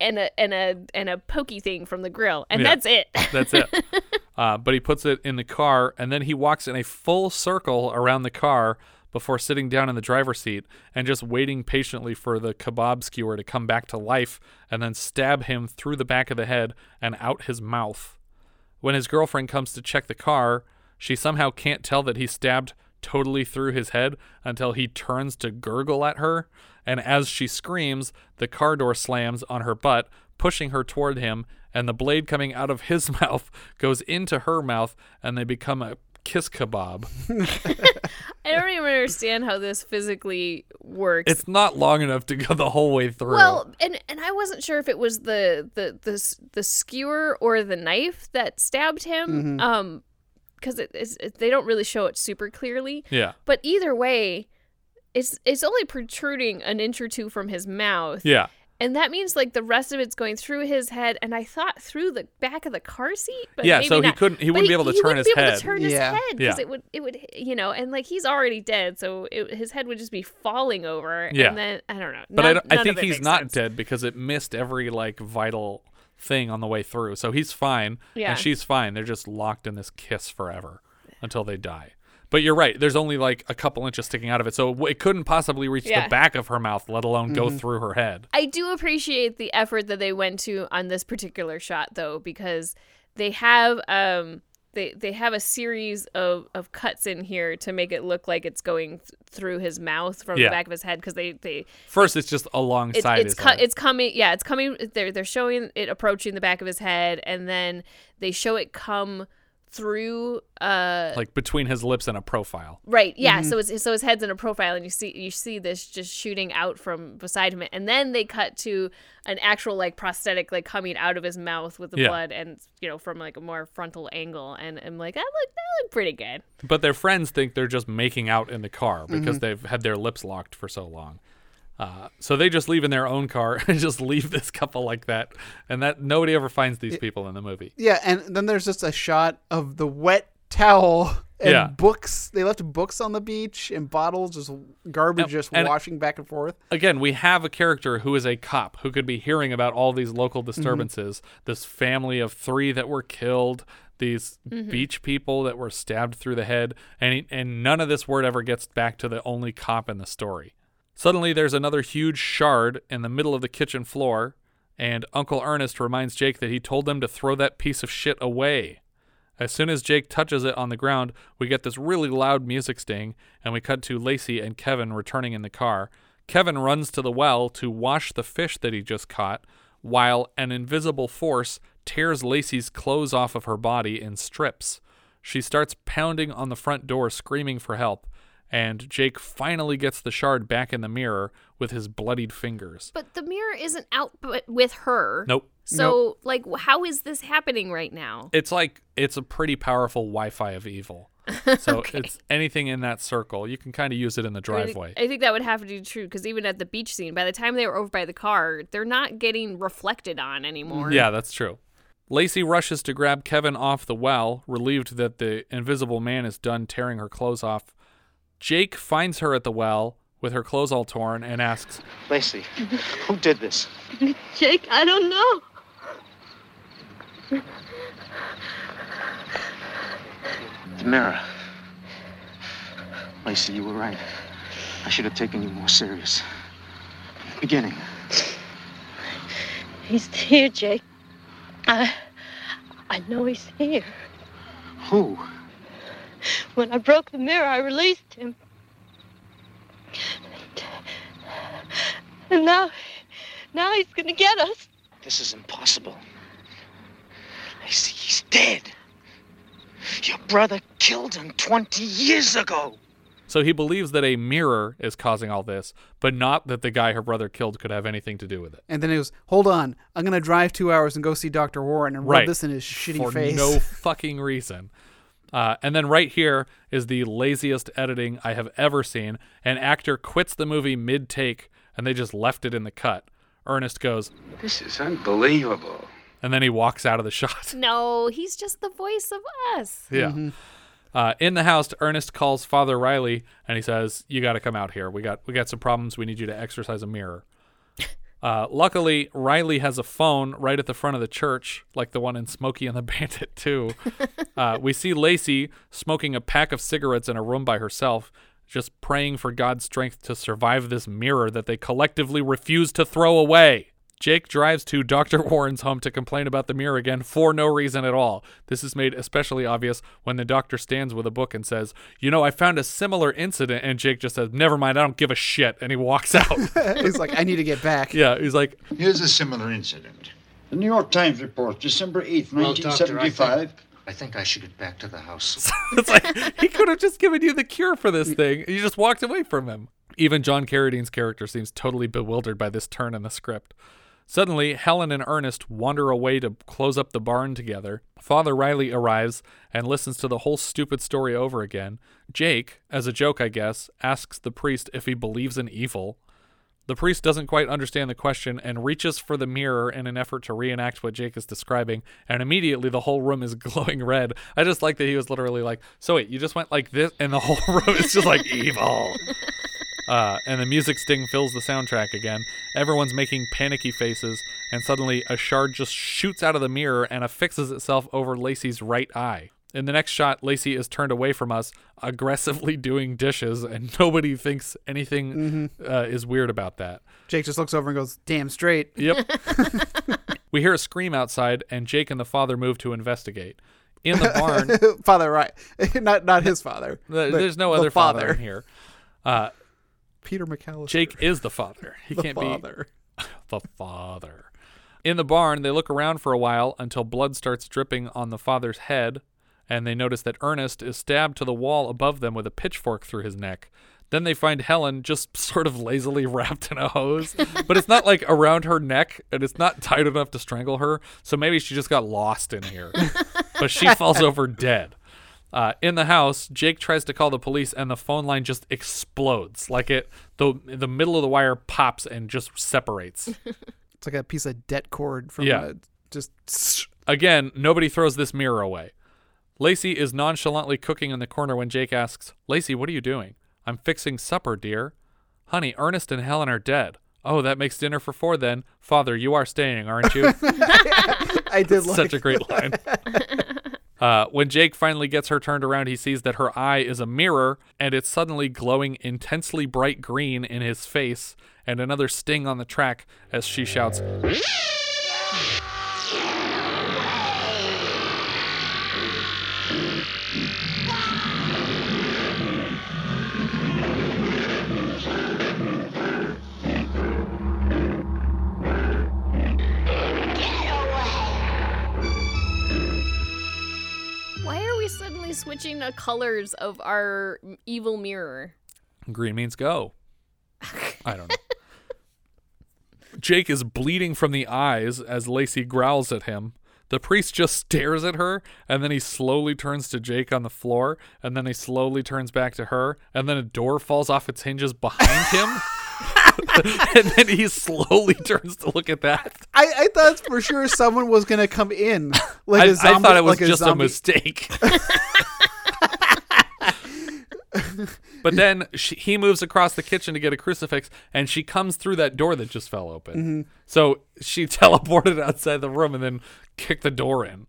and a and a and a pokey thing from the grill, and Yeah, that's it. That's it. uh, but he puts it in the car, and then he walks in a full circle around the car before sitting down in the driver's seat and just waiting patiently for the kebab skewer to come back to life and then stab him through the back of the head and out his mouth. When his girlfriend comes to check the car, she somehow can't tell that he stabbed totally through his head until he turns to gurgle at her. And as she screams, the car door slams on her butt, pushing her toward him, and the blade coming out of his mouth goes into her mouth, and they become a kiss kebab. I don't even understand how this physically works. It's not long enough to go the whole way through. Well, and and I wasn't sure if it was the the the the skewer or the knife that stabbed him. Mhm. Um, because it, it's it, they don't really show it super clearly. Yeah. But either way, it's it's only protruding an inch or two from his mouth. Yeah. And that means like the rest of it's going through his head, and I thought through the back of the car seat. But Yeah, maybe so he couldn't- he But wouldn't be able to he turn wouldn't his be able head. To turn his Yeah. head because Yeah. it would it would you know, and like he's already dead, so it, his head would just be falling over. Yeah. And then I don't know. But I, None- don't, I think he's not sense. dead because it missed every like vital thing on the way through. So he's fine, Yeah. and she's fine. They're just locked in this kiss forever until they die. But you're right. There's only like a couple inches sticking out of it, so it couldn't possibly reach Yeah. the back of her mouth, let alone go Mhm. through her head. I do appreciate the effort that they went to on this particular shot though because they have um they they have a series of of cuts in here to make it look like it's going th- through his mouth from Yeah. the back of his head because they they First, it's just it's alongside it's, his cu- head. it's coming yeah it's coming they're they're showing it approaching the back of his head and then they show it come through uh like between his lips and a profile. Right. Yeah. Mhm. So it's so his head's in a profile, and you see you see this just shooting out from beside him, and then they cut to an actual like prosthetic like coming out of his mouth with the Yeah. blood, and you know from like a more frontal angle, and I'm like that look that look pretty good. But their friends think they're just making out in the car because Mhm. they've had their lips locked for so long. Uh, so they just leave in their own car and just leave this couple like that, and that nobody ever finds these people in the movie. Yeah, and then there's just a shot of the wet towel and Yeah. books. They left books on the beach and bottles, just garbage, Yep, just and- washing back and forth. Again, we have a character who is a cop who could be hearing about all these local Mm-hmm. disturbances. This family of three that were killed, these Mhm. beach people that were stabbed through the head, and he- and none of this word ever gets back to the only cop in the story. Suddenly, there's another huge shard in the middle of the kitchen floor, and Uncle Ernest reminds Jake that he told them to throw that piece of shit away. As soon as Jake touches it on the ground, we get this really loud music sting, and we cut to Lacey and Kevin returning in the car. Kevin runs to the well to wash the fish that he just caught, while an invisible force tears Lacey's clothes off of her body in strips. She starts pounding on the front door, screaming for help, and Jake finally gets the shard back in the mirror with his bloodied fingers. But the mirror isn't out but with her. Nope. So like how is this happening right now? It's like it's a pretty powerful Wi-Fi of evil. So it's anything in that circle. You can kind of use it in the I think- driveway. I think that would have to be true because even at the beach scene, by the time they were over by the car, they're not getting reflected on anymore. Yeah, that's true. Lacey rushes to grab Kevin off the well, relieved that the invisible man is done tearing her clothes off. Jake finds her at the well with her clothes all torn and asks, Lacey, who did this? Jake, I don't know. The mirror. Lacey, you were right. I should have taken you more serious. Beginning. He's here, Jake. I, I know he's here. Who? When I broke the mirror, I released him. And now, now he's gonna get us. This is impossible. I see he's dead. Your brother killed him 20 years ago. so he believes that a mirror is causing all this, but not that the guy her brother killed could have anything to do with it. And then he goes, "Hold on, I'm gonna drive two hours and go see Doctor Warren and rub this in his shitty for face." For no fucking reason. Uh, and then right here is the laziest editing I have ever seen. An actor quits the movie mid take, and they just left it in the cut. Ernest goes, This is unbelievable. and then he walks out of the shot. No, he's just the voice of us. Yeah. Uh, in the house, Ernest calls Father Riley and he says, "You got to come out here. We got we got some problems. We need you to exercise a mirror." Uh, luckily, Riley has a phone right at the front of the church, like the one in Smokey and the Bandit too. uh, we see Lacey smoking a pack of cigarettes in a room by herself, just praying for God's strength to survive this mirror that they collectively refuse to throw away. Jake drives to Dr. Warren's home to complain about the mirror again for no reason at all. This is made especially obvious when the doctor stands with a book and says, You know, I found a similar incident. And Jake just says, Never mind, I don't give a shit. And he walks out. He's like, I need to get back. yeah, he's like, Here's a similar incident. The New York Times reports December 8th, Well, doctor, I 1975. think, I think I should get back to the house. it's like he could have just given you the cure for this thing. You just walked away from him. Even John Carradine's character seems totally bewildered by this turn in the script. Suddenly, Helen and Ernest wander away to close up the barn together. Father Riley arrives and listens to the whole stupid story over again. Jake, as a joke, I guess, asks the priest if he believes in evil. The priest doesn't quite understand the question and reaches for the mirror in an effort to reenact what Jake is describing, and immediately the whole room is glowing red. I just like that he was literally like, So wait, you just went like this, and the whole room is just like evil. Uh, and the music sting fills the soundtrack again. Everyone's making panicky faces, and suddenly a shard just shoots out of the mirror and affixes itself over Lacey's right eye. In the next shot, Lacey is turned away from us, aggressively doing dishes, and nobody thinks anything uh, is weird about that. Jake just looks over and goes, "Damn straight." Yep. we hear a scream outside, and Jake and the father move to investigate. In the barn, father, right? not not his father. th- but there's no the other father in here. Uh, Peter McAllister. Jake is the father. He The can't father. be the father. In the barn, they look around for a while until blood starts dripping on the father's head, and they notice that Ernest is stabbed to the wall above them with a pitchfork through his neck. Then they find Helen just sort of lazily wrapped in a hose, but it's not like around her neck, and it's not tight enough to strangle her. So maybe she just got lost in here. but she falls over dead. Uh, in the house, Jake tries to call the police, and the phone line just explodes. Like it, the the middle of the wire pops and just separates. It's like a piece of debt cord from Yeah. a, just Again, nobody throws this mirror away. Lacey is nonchalantly cooking in the corner when Jake asks, Lacey, what are you doing? I'm fixing supper, dear. Honey, Ernest and Helen are dead. Oh, that makes dinner for four then. Father, you are staying, aren't you? I did Such a great line. Uh, when Jake finally gets her turned around, he sees that her eye is a mirror and it's suddenly glowing intensely bright green in his face, and another sting on the track as she shouts, suddenly switching the colors of our evil mirror? Green means go. I don't know. Jake is bleeding from the eyes as Lacey growls at him. The priest just stares at her, and then he slowly turns to Jake on the floor, and then he slowly turns back to her, and then a door falls off its hinges behind him. and then he slowly turns to look at that. I, I thought for sure someone was gonna come in like I, a zombie. I thought it was like just a zombie. mistake. but then she, he moves across the kitchen to get a crucifix, and she comes through that door that just fell open. Mhm. So she teleported outside the room and then kicked the door in.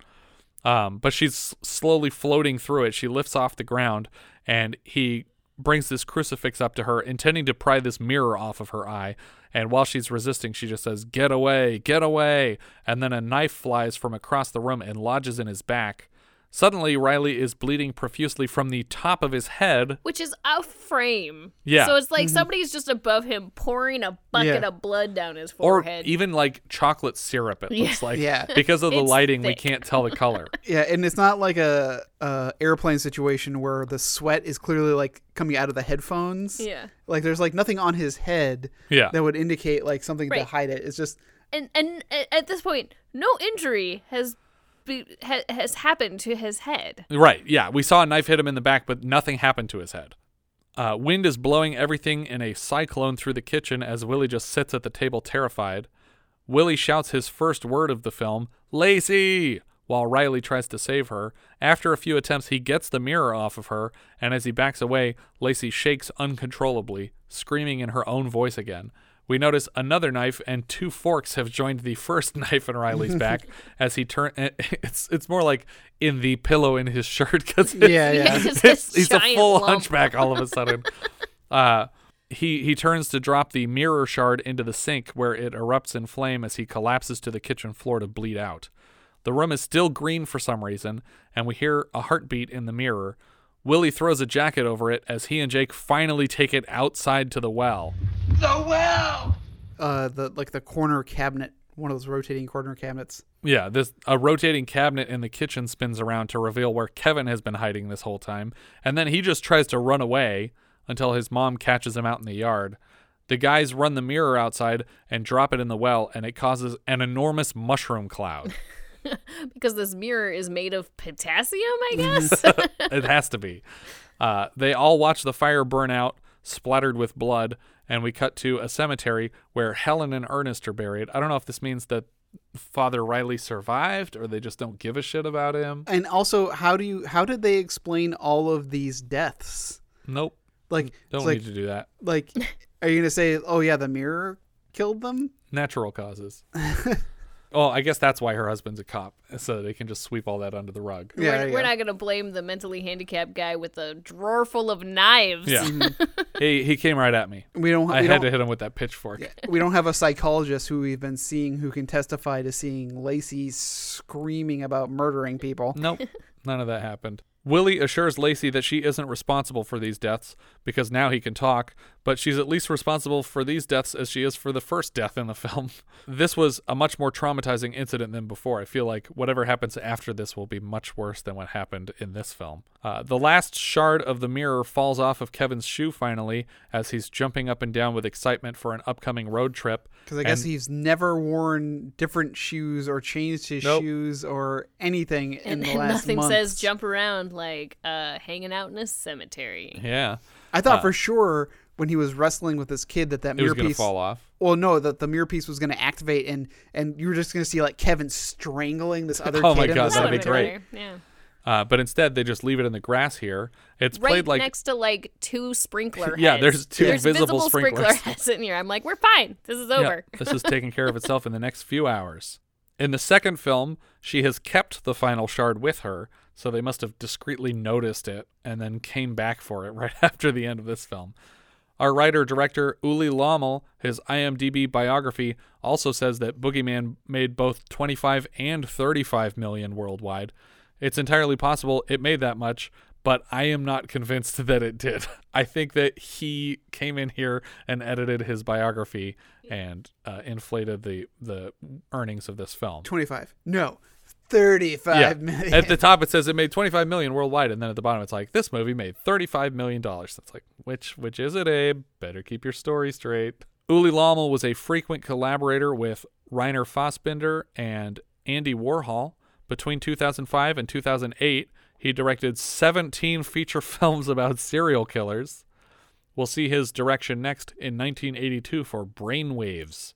Um, but she's slowly floating through it. She lifts off the ground, and he brings this crucifix up to her, intending to pry this mirror off of her eye. And while she's resisting, she just says, Get away, get away. And then a knife flies from across the room and lodges in his back. Suddenly, Riley is bleeding profusely from the top of his head. Which is a frame. Yeah. So it's like Mm-hmm. somebody's just above him pouring a bucket Yeah. of blood down his forehead. Or even like chocolate syrup, it Yeah. looks like. Yeah. Because of the It's lighting, we can't tell the color. Yeah, and it's not like a, a airplane situation where the sweat is clearly like coming out of the headphones. Yeah. Like there's like nothing on his head. Yeah. That would indicate like something to hide it. It's just and and at this point, no injury has be, ha, has happened to his head. Right. Yeah. We saw a knife hit him in the back, but nothing happened to his head. Uh, wind is blowing everything in a cyclone through the kitchen as Willie just sits at the table terrified. Willie shouts his first word of the film, Lacey, while Riley tries to save her. After a few attempts, he gets the mirror off of her, and as he backs away, Lacey shakes uncontrollably, screaming in her own voice again. We notice another knife and two forks have joined the first knife in Riley's back as he turn. It's it's more like in the pillow in his shirt because Yeah, yeah. It's it's, he's a full lump. hunchback all of a sudden. Uh, he he turns to drop the mirror shard into the sink where it erupts in flame as he collapses to the kitchen floor to bleed out. The room is still green for some reason, and we hear a heartbeat in the mirror. Willie throws a jacket over it as he and Jake finally take it outside to the well. The well! Uh, the like the corner cabinet, one of those rotating corner cabinets. Yeah, this a rotating cabinet in the kitchen spins around to reveal where Kevin has been hiding this whole time, and then he just tries to run away until his mom catches him out in the yard. The guys run the mirror outside and drop it in the well, and it causes an enormous mushroom cloud. because this mirror is made of potassium, I guess. it has to be. Uh, they all watch the fire burn out, splattered with blood, and we cut to a cemetery where Helen and Ernest are buried. I don't know if this means that Father Riley survived or they just don't give a shit about him. And also, how do you how did they explain all of these deaths? Nope. Like mm, Don't it's like, need to do that. Like, are you gonna say, oh yeah, the mirror killed them? Natural causes. well, I guess that's why her husband's a cop, so they can just sweep all that under the rug. we're, we're not going to blame the mentally handicapped guy with a drawer full of knives. Yeah. he he came right at me. We don't- I we had don't- to hit him with that pitchfork. we don't have a psychologist who we've been seeing who can testify to seeing Lacey screaming about murdering people. Nope. None of that happened. Willie assures Lacey that she isn't responsible for these deaths because now he can talk, but she's at least responsible for these deaths as she is for the first death in the film. This was a much more traumatizing incident than before. I feel like whatever happens after this will be much worse than what happened in this film. Uh, the last shard of the mirror falls off of Kevin's shoe finally as he's jumping up and down with excitement for an upcoming road trip. Because I guess And- he's never worn different shoes or changed his Nope. shoes or anything in And, the and last nothing month. says jump around like uh, hanging out in a cemetery. Yeah. I thought Uh, for sure when he was wrestling with this kid that that It was mirror gonna piece fall off. Well, no, that the mirror piece was going to activate and and you were just going to see like Kevin strangling this other Oh kid. my in God, the that'd be cemetery. great. Yeah. Uh, but instead, they just leave it in the grass here. It's Right played like next to like two sprinkler heads. Yeah, there's two there's visible sprinkler sprinklers. heads in here. I'm like, we're fine. This is Yeah, over. this is taking care of itself in the next few hours. In the second film, she has kept the final shard with her, so they must have discreetly noticed it and then came back for it right after the end of this film. Our writer director Ulli Lommel, his IMDb biography, also says that Boogeyman made both 25 and 35 million worldwide. It's entirely possible it made that much, but I am not convinced that it did. I think that he came in here and edited his biography and uh, inflated the the earnings of this film. 25. No. 35 million. At the top it says it made 25 million worldwide, and then at the bottom it's like this movie made 35 million dollars. That's like which which is it, Abe? Better keep your story straight. Ulli Lommel was a frequent collaborator with Rainer Fassbinder and Andy Warhol. Between 2005 and 2008, he directed 17 feature films about serial killers. We'll see his direction next in 1982 for Brainwaves.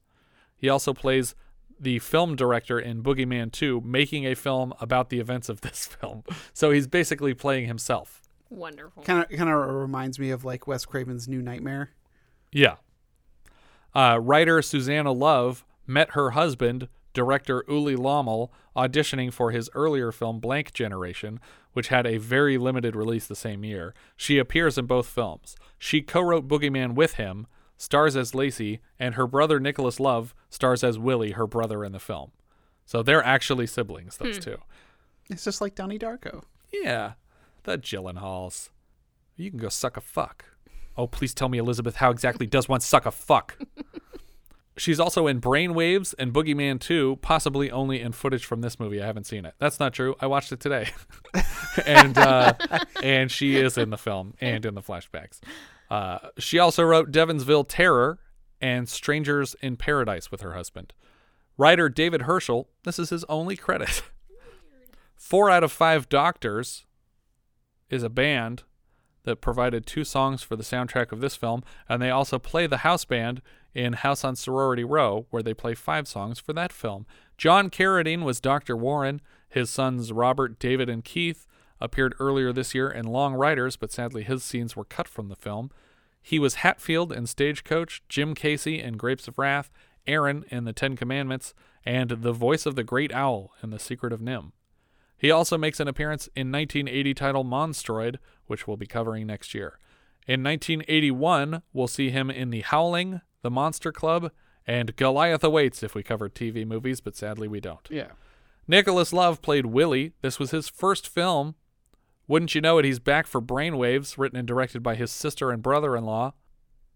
He also plays the film director in Boogeyman 2, making a film about the events of this film. So he's basically playing himself. Wonderful. Kind of kind of reminds me of like Wes Craven's New Nightmare. Yeah. Uh, writer Suzanna Love met her husband, director Ulli Lommel, auditioning for his earlier film Blank Generation, which had a very limited release the same year. She appears in both films. She co wrote Boogeyman with him, stars as Lacey, and her brother Nicholas Love stars as Willie, her brother in the film. So they're actually siblings, those Hmm. two. It's just like Donnie Darko. Yeah, the Gyllenhaals. You can go suck a fuck. Oh, please tell me, Elizabeth, how exactly does one suck a fuck? She's also in Brainwaves and Boogeyman 2, possibly only in footage from this movie. I haven't seen it. That's not true. I watched it today. and uh, and she is in the film and in the flashbacks. Uh, she also wrote Devonsville Terror and Strangers in Paradise with her husband. Writer David Herschel, this is his only credit. Four out of five doctors is a band that provided two songs for the soundtrack of this film, and they also play the house band in House on Sorority Row, where they play five songs for that film. John Carradine was Dr. Warren. His sons Robert, David, and Keith appeared earlier this year in Long Riders, but sadly his scenes were cut from the film. He was Hatfield in Stagecoach, Jim Casy in Grapes of Wrath, Aaron in The Ten Commandments, and the voice of the Great Owl in The Secret of NIMH. He also makes an appearance in 1980 title Monstroid, which we'll be covering next year. In 1981, we'll see him in The Howling, The Monster Club, and Goliath Awaits if we cover TV movies, but sadly we don't. Yeah. Nicholas Love played Willie. This was his first film. Wouldn't you know it, he's back for Brainwaves, written and directed by his sister and brother in law.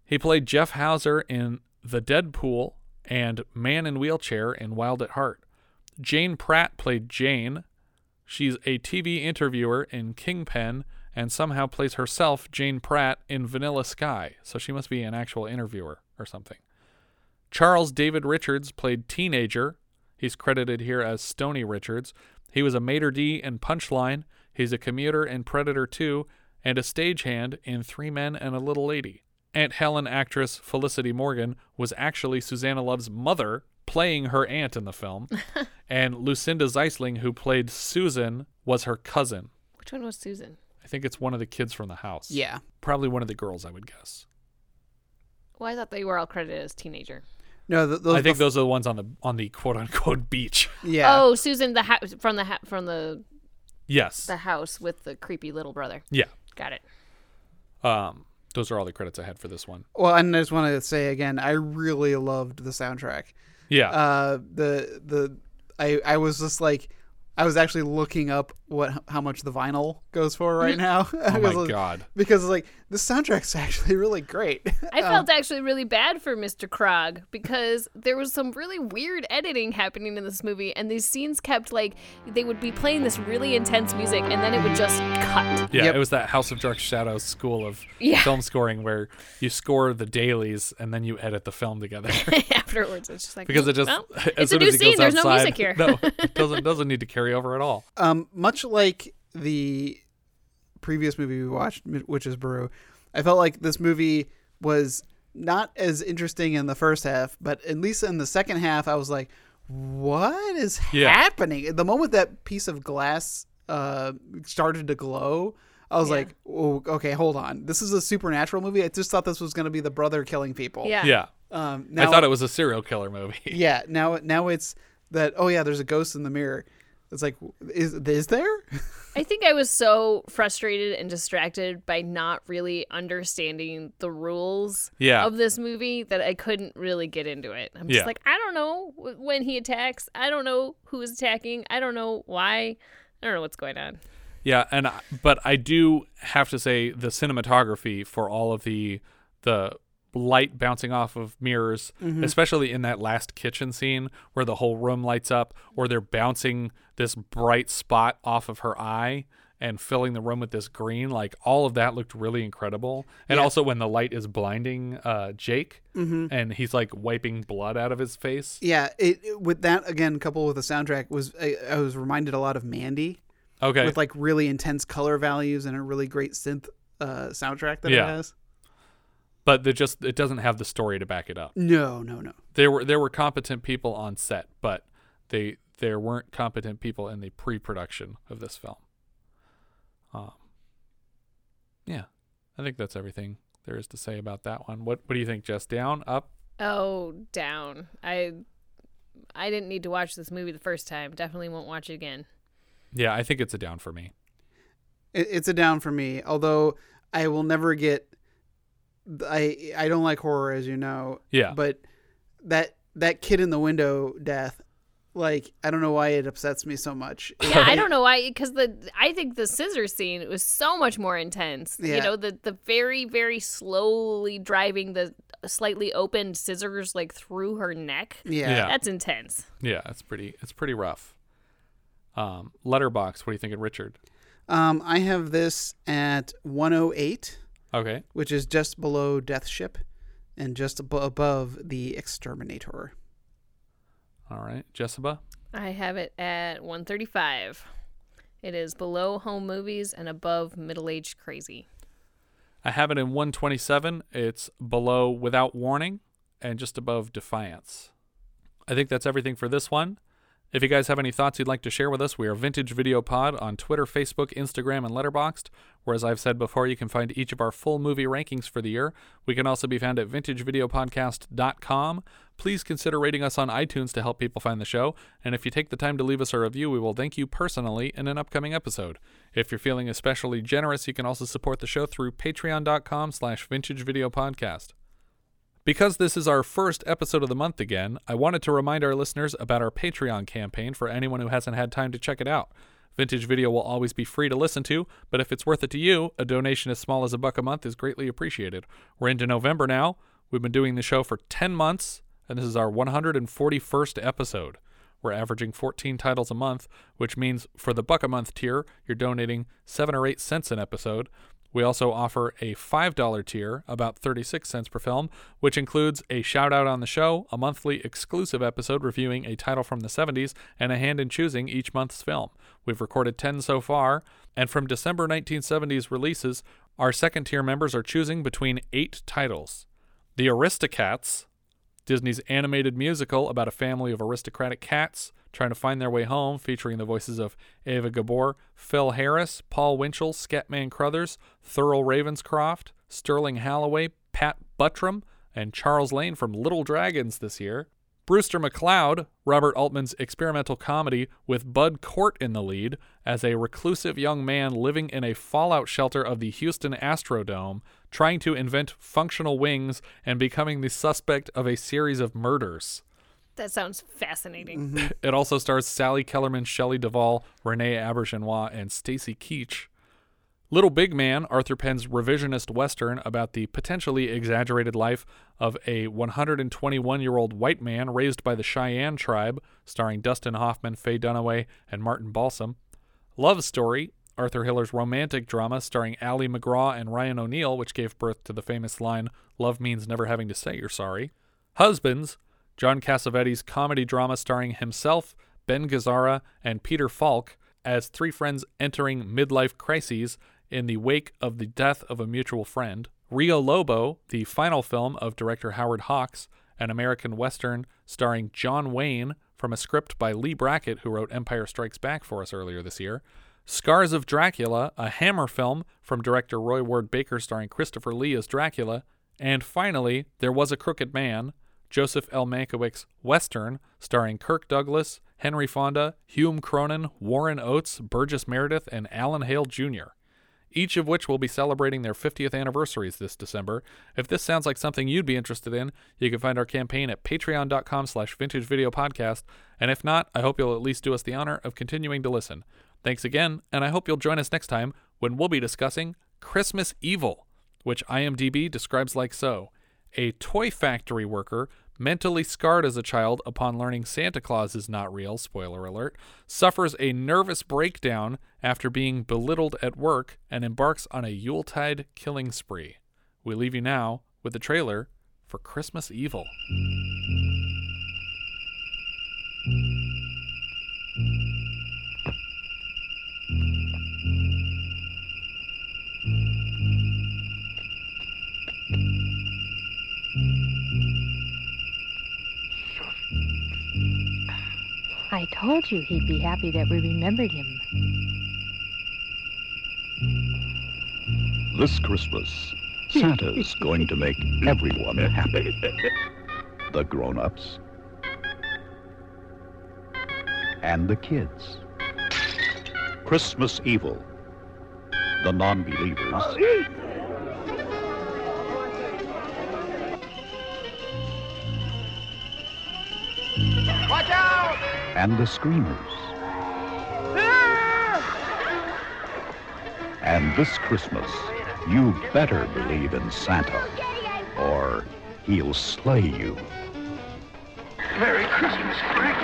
He played Jeff Hauser in The Dead Pool and Man in Wheelchair in Wild at Heart. Jane Pratt played Jane. She's a TV interviewer in Kingpin and somehow plays herself, Jane Pratt, in Vanilla Sky. So she must be an actual interviewer or something. Charles David Richards played Teenager. He's credited here as Stony Richards. He was a maitre d' in Punchline. He's a commuter in Predator 2 and a stagehand in Three Men and a Little Lady. Aunt Helen actress Felicity Morgan was actually Suzanna Love's mother, playing her aunt in the film. and Lucinda Zeisling, who played Susan, was her cousin. Which one was Susan? I think it's one of the kids from the house. Yeah. Probably one of the girls, I would guess. Well, I thought they were all credited as teenager. No, th- those I think bef- those are the ones on the on the quote unquote beach. Yeah. Oh, Susan, the ha- from the ha- from the Yes. the house with the creepy little brother. Yeah. Got it. Um, those are all the credits I had for this one. Well, and I just want to say again, I really loved the soundtrack. Yeah. Uh, the the I I was just like, I was actually looking up what how much the vinyl goes for right now. Oh my Because- God. Because like the soundtrack's actually really great. I Um, felt actually really bad for Mr. Krog because there was some really weird editing happening in this movie, and these scenes kept like they would be playing this really intense music, and then it would just cut. Yeah, it was that House of Dark Shadows school of Yeah. film scoring where you score the dailies and then you edit the film together. Afterwards, it's just like because it just well, as it's a soon new as he scene. goes There's no outside- music here. no, it doesn't doesn't need to carry over at all. Um, much like the previous movie we watched, M- which is Brew, I felt like this movie was not as interesting in the first half, but at least in the second half, I was like, "What is Yeah. happening?" The moment that piece of glass uh, started to glow, I was like, oh, "Okay, hold on. This is a supernatural movie. I just thought this was going to be the brother killing people." Yeah. Yeah. Um, I thought it was a serial killer movie. Yeah. Now, now it's that. Oh yeah, there's a ghost in the mirror. It's like, is is there? I think I was so frustrated and distracted by not really understanding the rules Yeah. of this movie that I couldn't really get into it. I'm just Yeah. like, I don't know when he attacks. I don't know who is attacking. I don't know why. I don't know what's going on. Yeah, and I- but I do have to say the cinematography for all of the the light bouncing off of mirrors, Mhm. especially in that last kitchen scene where the whole room lights up, or they're bouncing this bright spot off of her eye and filling the room with this green. Like all of that looked really incredible. And Yeah. also when the light is blinding uh, Jake, Mhm. and he's like wiping blood out of his face. Yeah, it, it- with that again coupled with the soundtrack was I, I was reminded a lot of Mandy. Okay. With like really intense color values and a really great synth uh, soundtrack that Yeah. it has. But it just it doesn't have the story to back it up. No, no, no. There were there were competent people on set, but they there weren't competent people in the pre-production of this film. Um, yeah, I think that's everything there is to say about that one. What what do you think, Jess? Down, up? Oh, down. I I didn't need to watch this movie the first time. Definitely won't watch it again. Yeah, I think it's a down for me. It, it's a down for me. Although I will never get. I I don't like horror, as you know. Yeah. But that that kid in the window death, like I don't know why it upsets me so much. Yeah, I don't know why because the I think the scissor scene was so much more intense. Yeah. You know, the the very very slowly driving the slightly opened scissors like through her neck. Yeah. Yeah. That's intense. Yeah, it's pretty it's pretty rough. Um, letterbox. What do you think of Richard? Um, I have this at 108. Okay. Which is just below Death Ship, and just ab- above the Exterminator. All right, Jessica. I have it at 135. It is below home movies and above middle aged crazy. I have it in 127. It's below Without Warning and just above Defiance. I think that's everything for this one. If you guys have any thoughts you'd like to share with us, we are Vintage Video Pod on Twitter, Facebook, Instagram, and Letterboxd. Where, as I've said before, you can find each of our full movie rankings for the year. We can also be found at vintagevideopodcast.com. Please consider rating us on iTunes to help people find the show. And if you take the time to leave us a review, we will thank you personally in an upcoming episode. If you're feeling especially generous, you can also support the show through patreon.com slash vintagevideopodcast. Because this is our first episode of the month again, I wanted to remind our listeners about our Patreon campaign for anyone who hasn't had time to check it out. Vintage Video will always be free to listen to, but if it's worth it to you, a donation as small as a buck a month is greatly appreciated. We're into November now. We've been doing the show for 10 months, and this is our 141st episode. We're averaging 14 titles a month, which means for the buck a month tier, you're donating 7 or 8 cents an episode. We also offer a $5 tier, about 36 cents per film, which includes a shout out on the show, a monthly exclusive episode reviewing a title from the 70s, and a hand in choosing each month's film. We've recorded 10 so far, and from December 1970s releases, our second tier members are choosing between eight titles The Aristocats, Disney's animated musical about a family of aristocratic cats trying to find their way home, featuring the voices of Eva Gabor, Phil Harris, Paul Winchell, Scatman Crothers, Thurl Ravenscroft, Sterling Holloway, Pat Buttram, and Charles Lane from Little Dragons this year. Brewster McCloud, Robert Altman's experimental comedy with Bud Cort in the lead as a reclusive young man living in a fallout shelter of the Houston Astrodome, trying to invent functional wings and becoming the suspect of a series of murders. That sounds fascinating. Mm-hmm. It also stars Sally Kellerman, Shelley Duvall, Renee Auberjonois, and Stacy Keach. Little Big Man, Arthur Penn's revisionist western about the potentially exaggerated life of a 121 year old white man raised by the Cheyenne tribe, starring Dustin Hoffman, Faye Dunaway, and Martin Balsam. Love Story, Arthur Hiller's romantic drama starring Ali MacGraw and Ryan O'Neal, which gave birth to the famous line, Love means never having to say you're sorry. Husbands, John Cassavetes' comedy drama starring himself, Ben Gazzara, and Peter Falk as three friends entering midlife crises in the wake of the death of a mutual friend. Rio Lobo, the final film of director Howard Hawks, an American Western starring John Wayne from a script by Leigh Brackett, who wrote Empire Strikes Back for us earlier this year. Scars of Dracula, a Hammer film from director Roy Ward Baker starring Christopher Lee as Dracula. And finally, There Was a Crooked Man, Joseph L. Mankiewicz's Western, starring Kirk Douglas, Henry Fonda, Hume Cronyn, Warren Oates, Burgess Meredith, and Alan Hale Jr., each of which will be celebrating their 50th anniversaries this December. If this sounds like something you'd be interested in, you can find our campaign at patreon.com slash vintagevideopodcast, and if not, I hope you'll at least do us the honor of continuing to listen. Thanks again, and I hope you'll join us next time when we'll be discussing Christmas Evil, which IMDb describes like so a toy factory worker, mentally scarred as a child upon learning Santa Claus is not real, spoiler alert, suffers a nervous breakdown after being belittled at work and embarks on a Yuletide killing spree. We leave you now with the trailer for Christmas Evil. I told you he'd be happy that we remembered him. This Christmas, Santa's going to make everyone happy. The grown-ups and the kids. Christmas Evil. The non-believers and the screamers. And this Christmas, you better believe in Santa, or he'll slay you. Merry Christmas, Frank.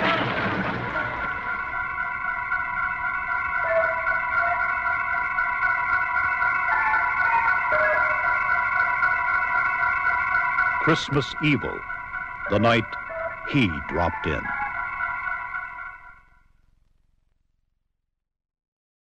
Christmas Evil, the night he dropped in.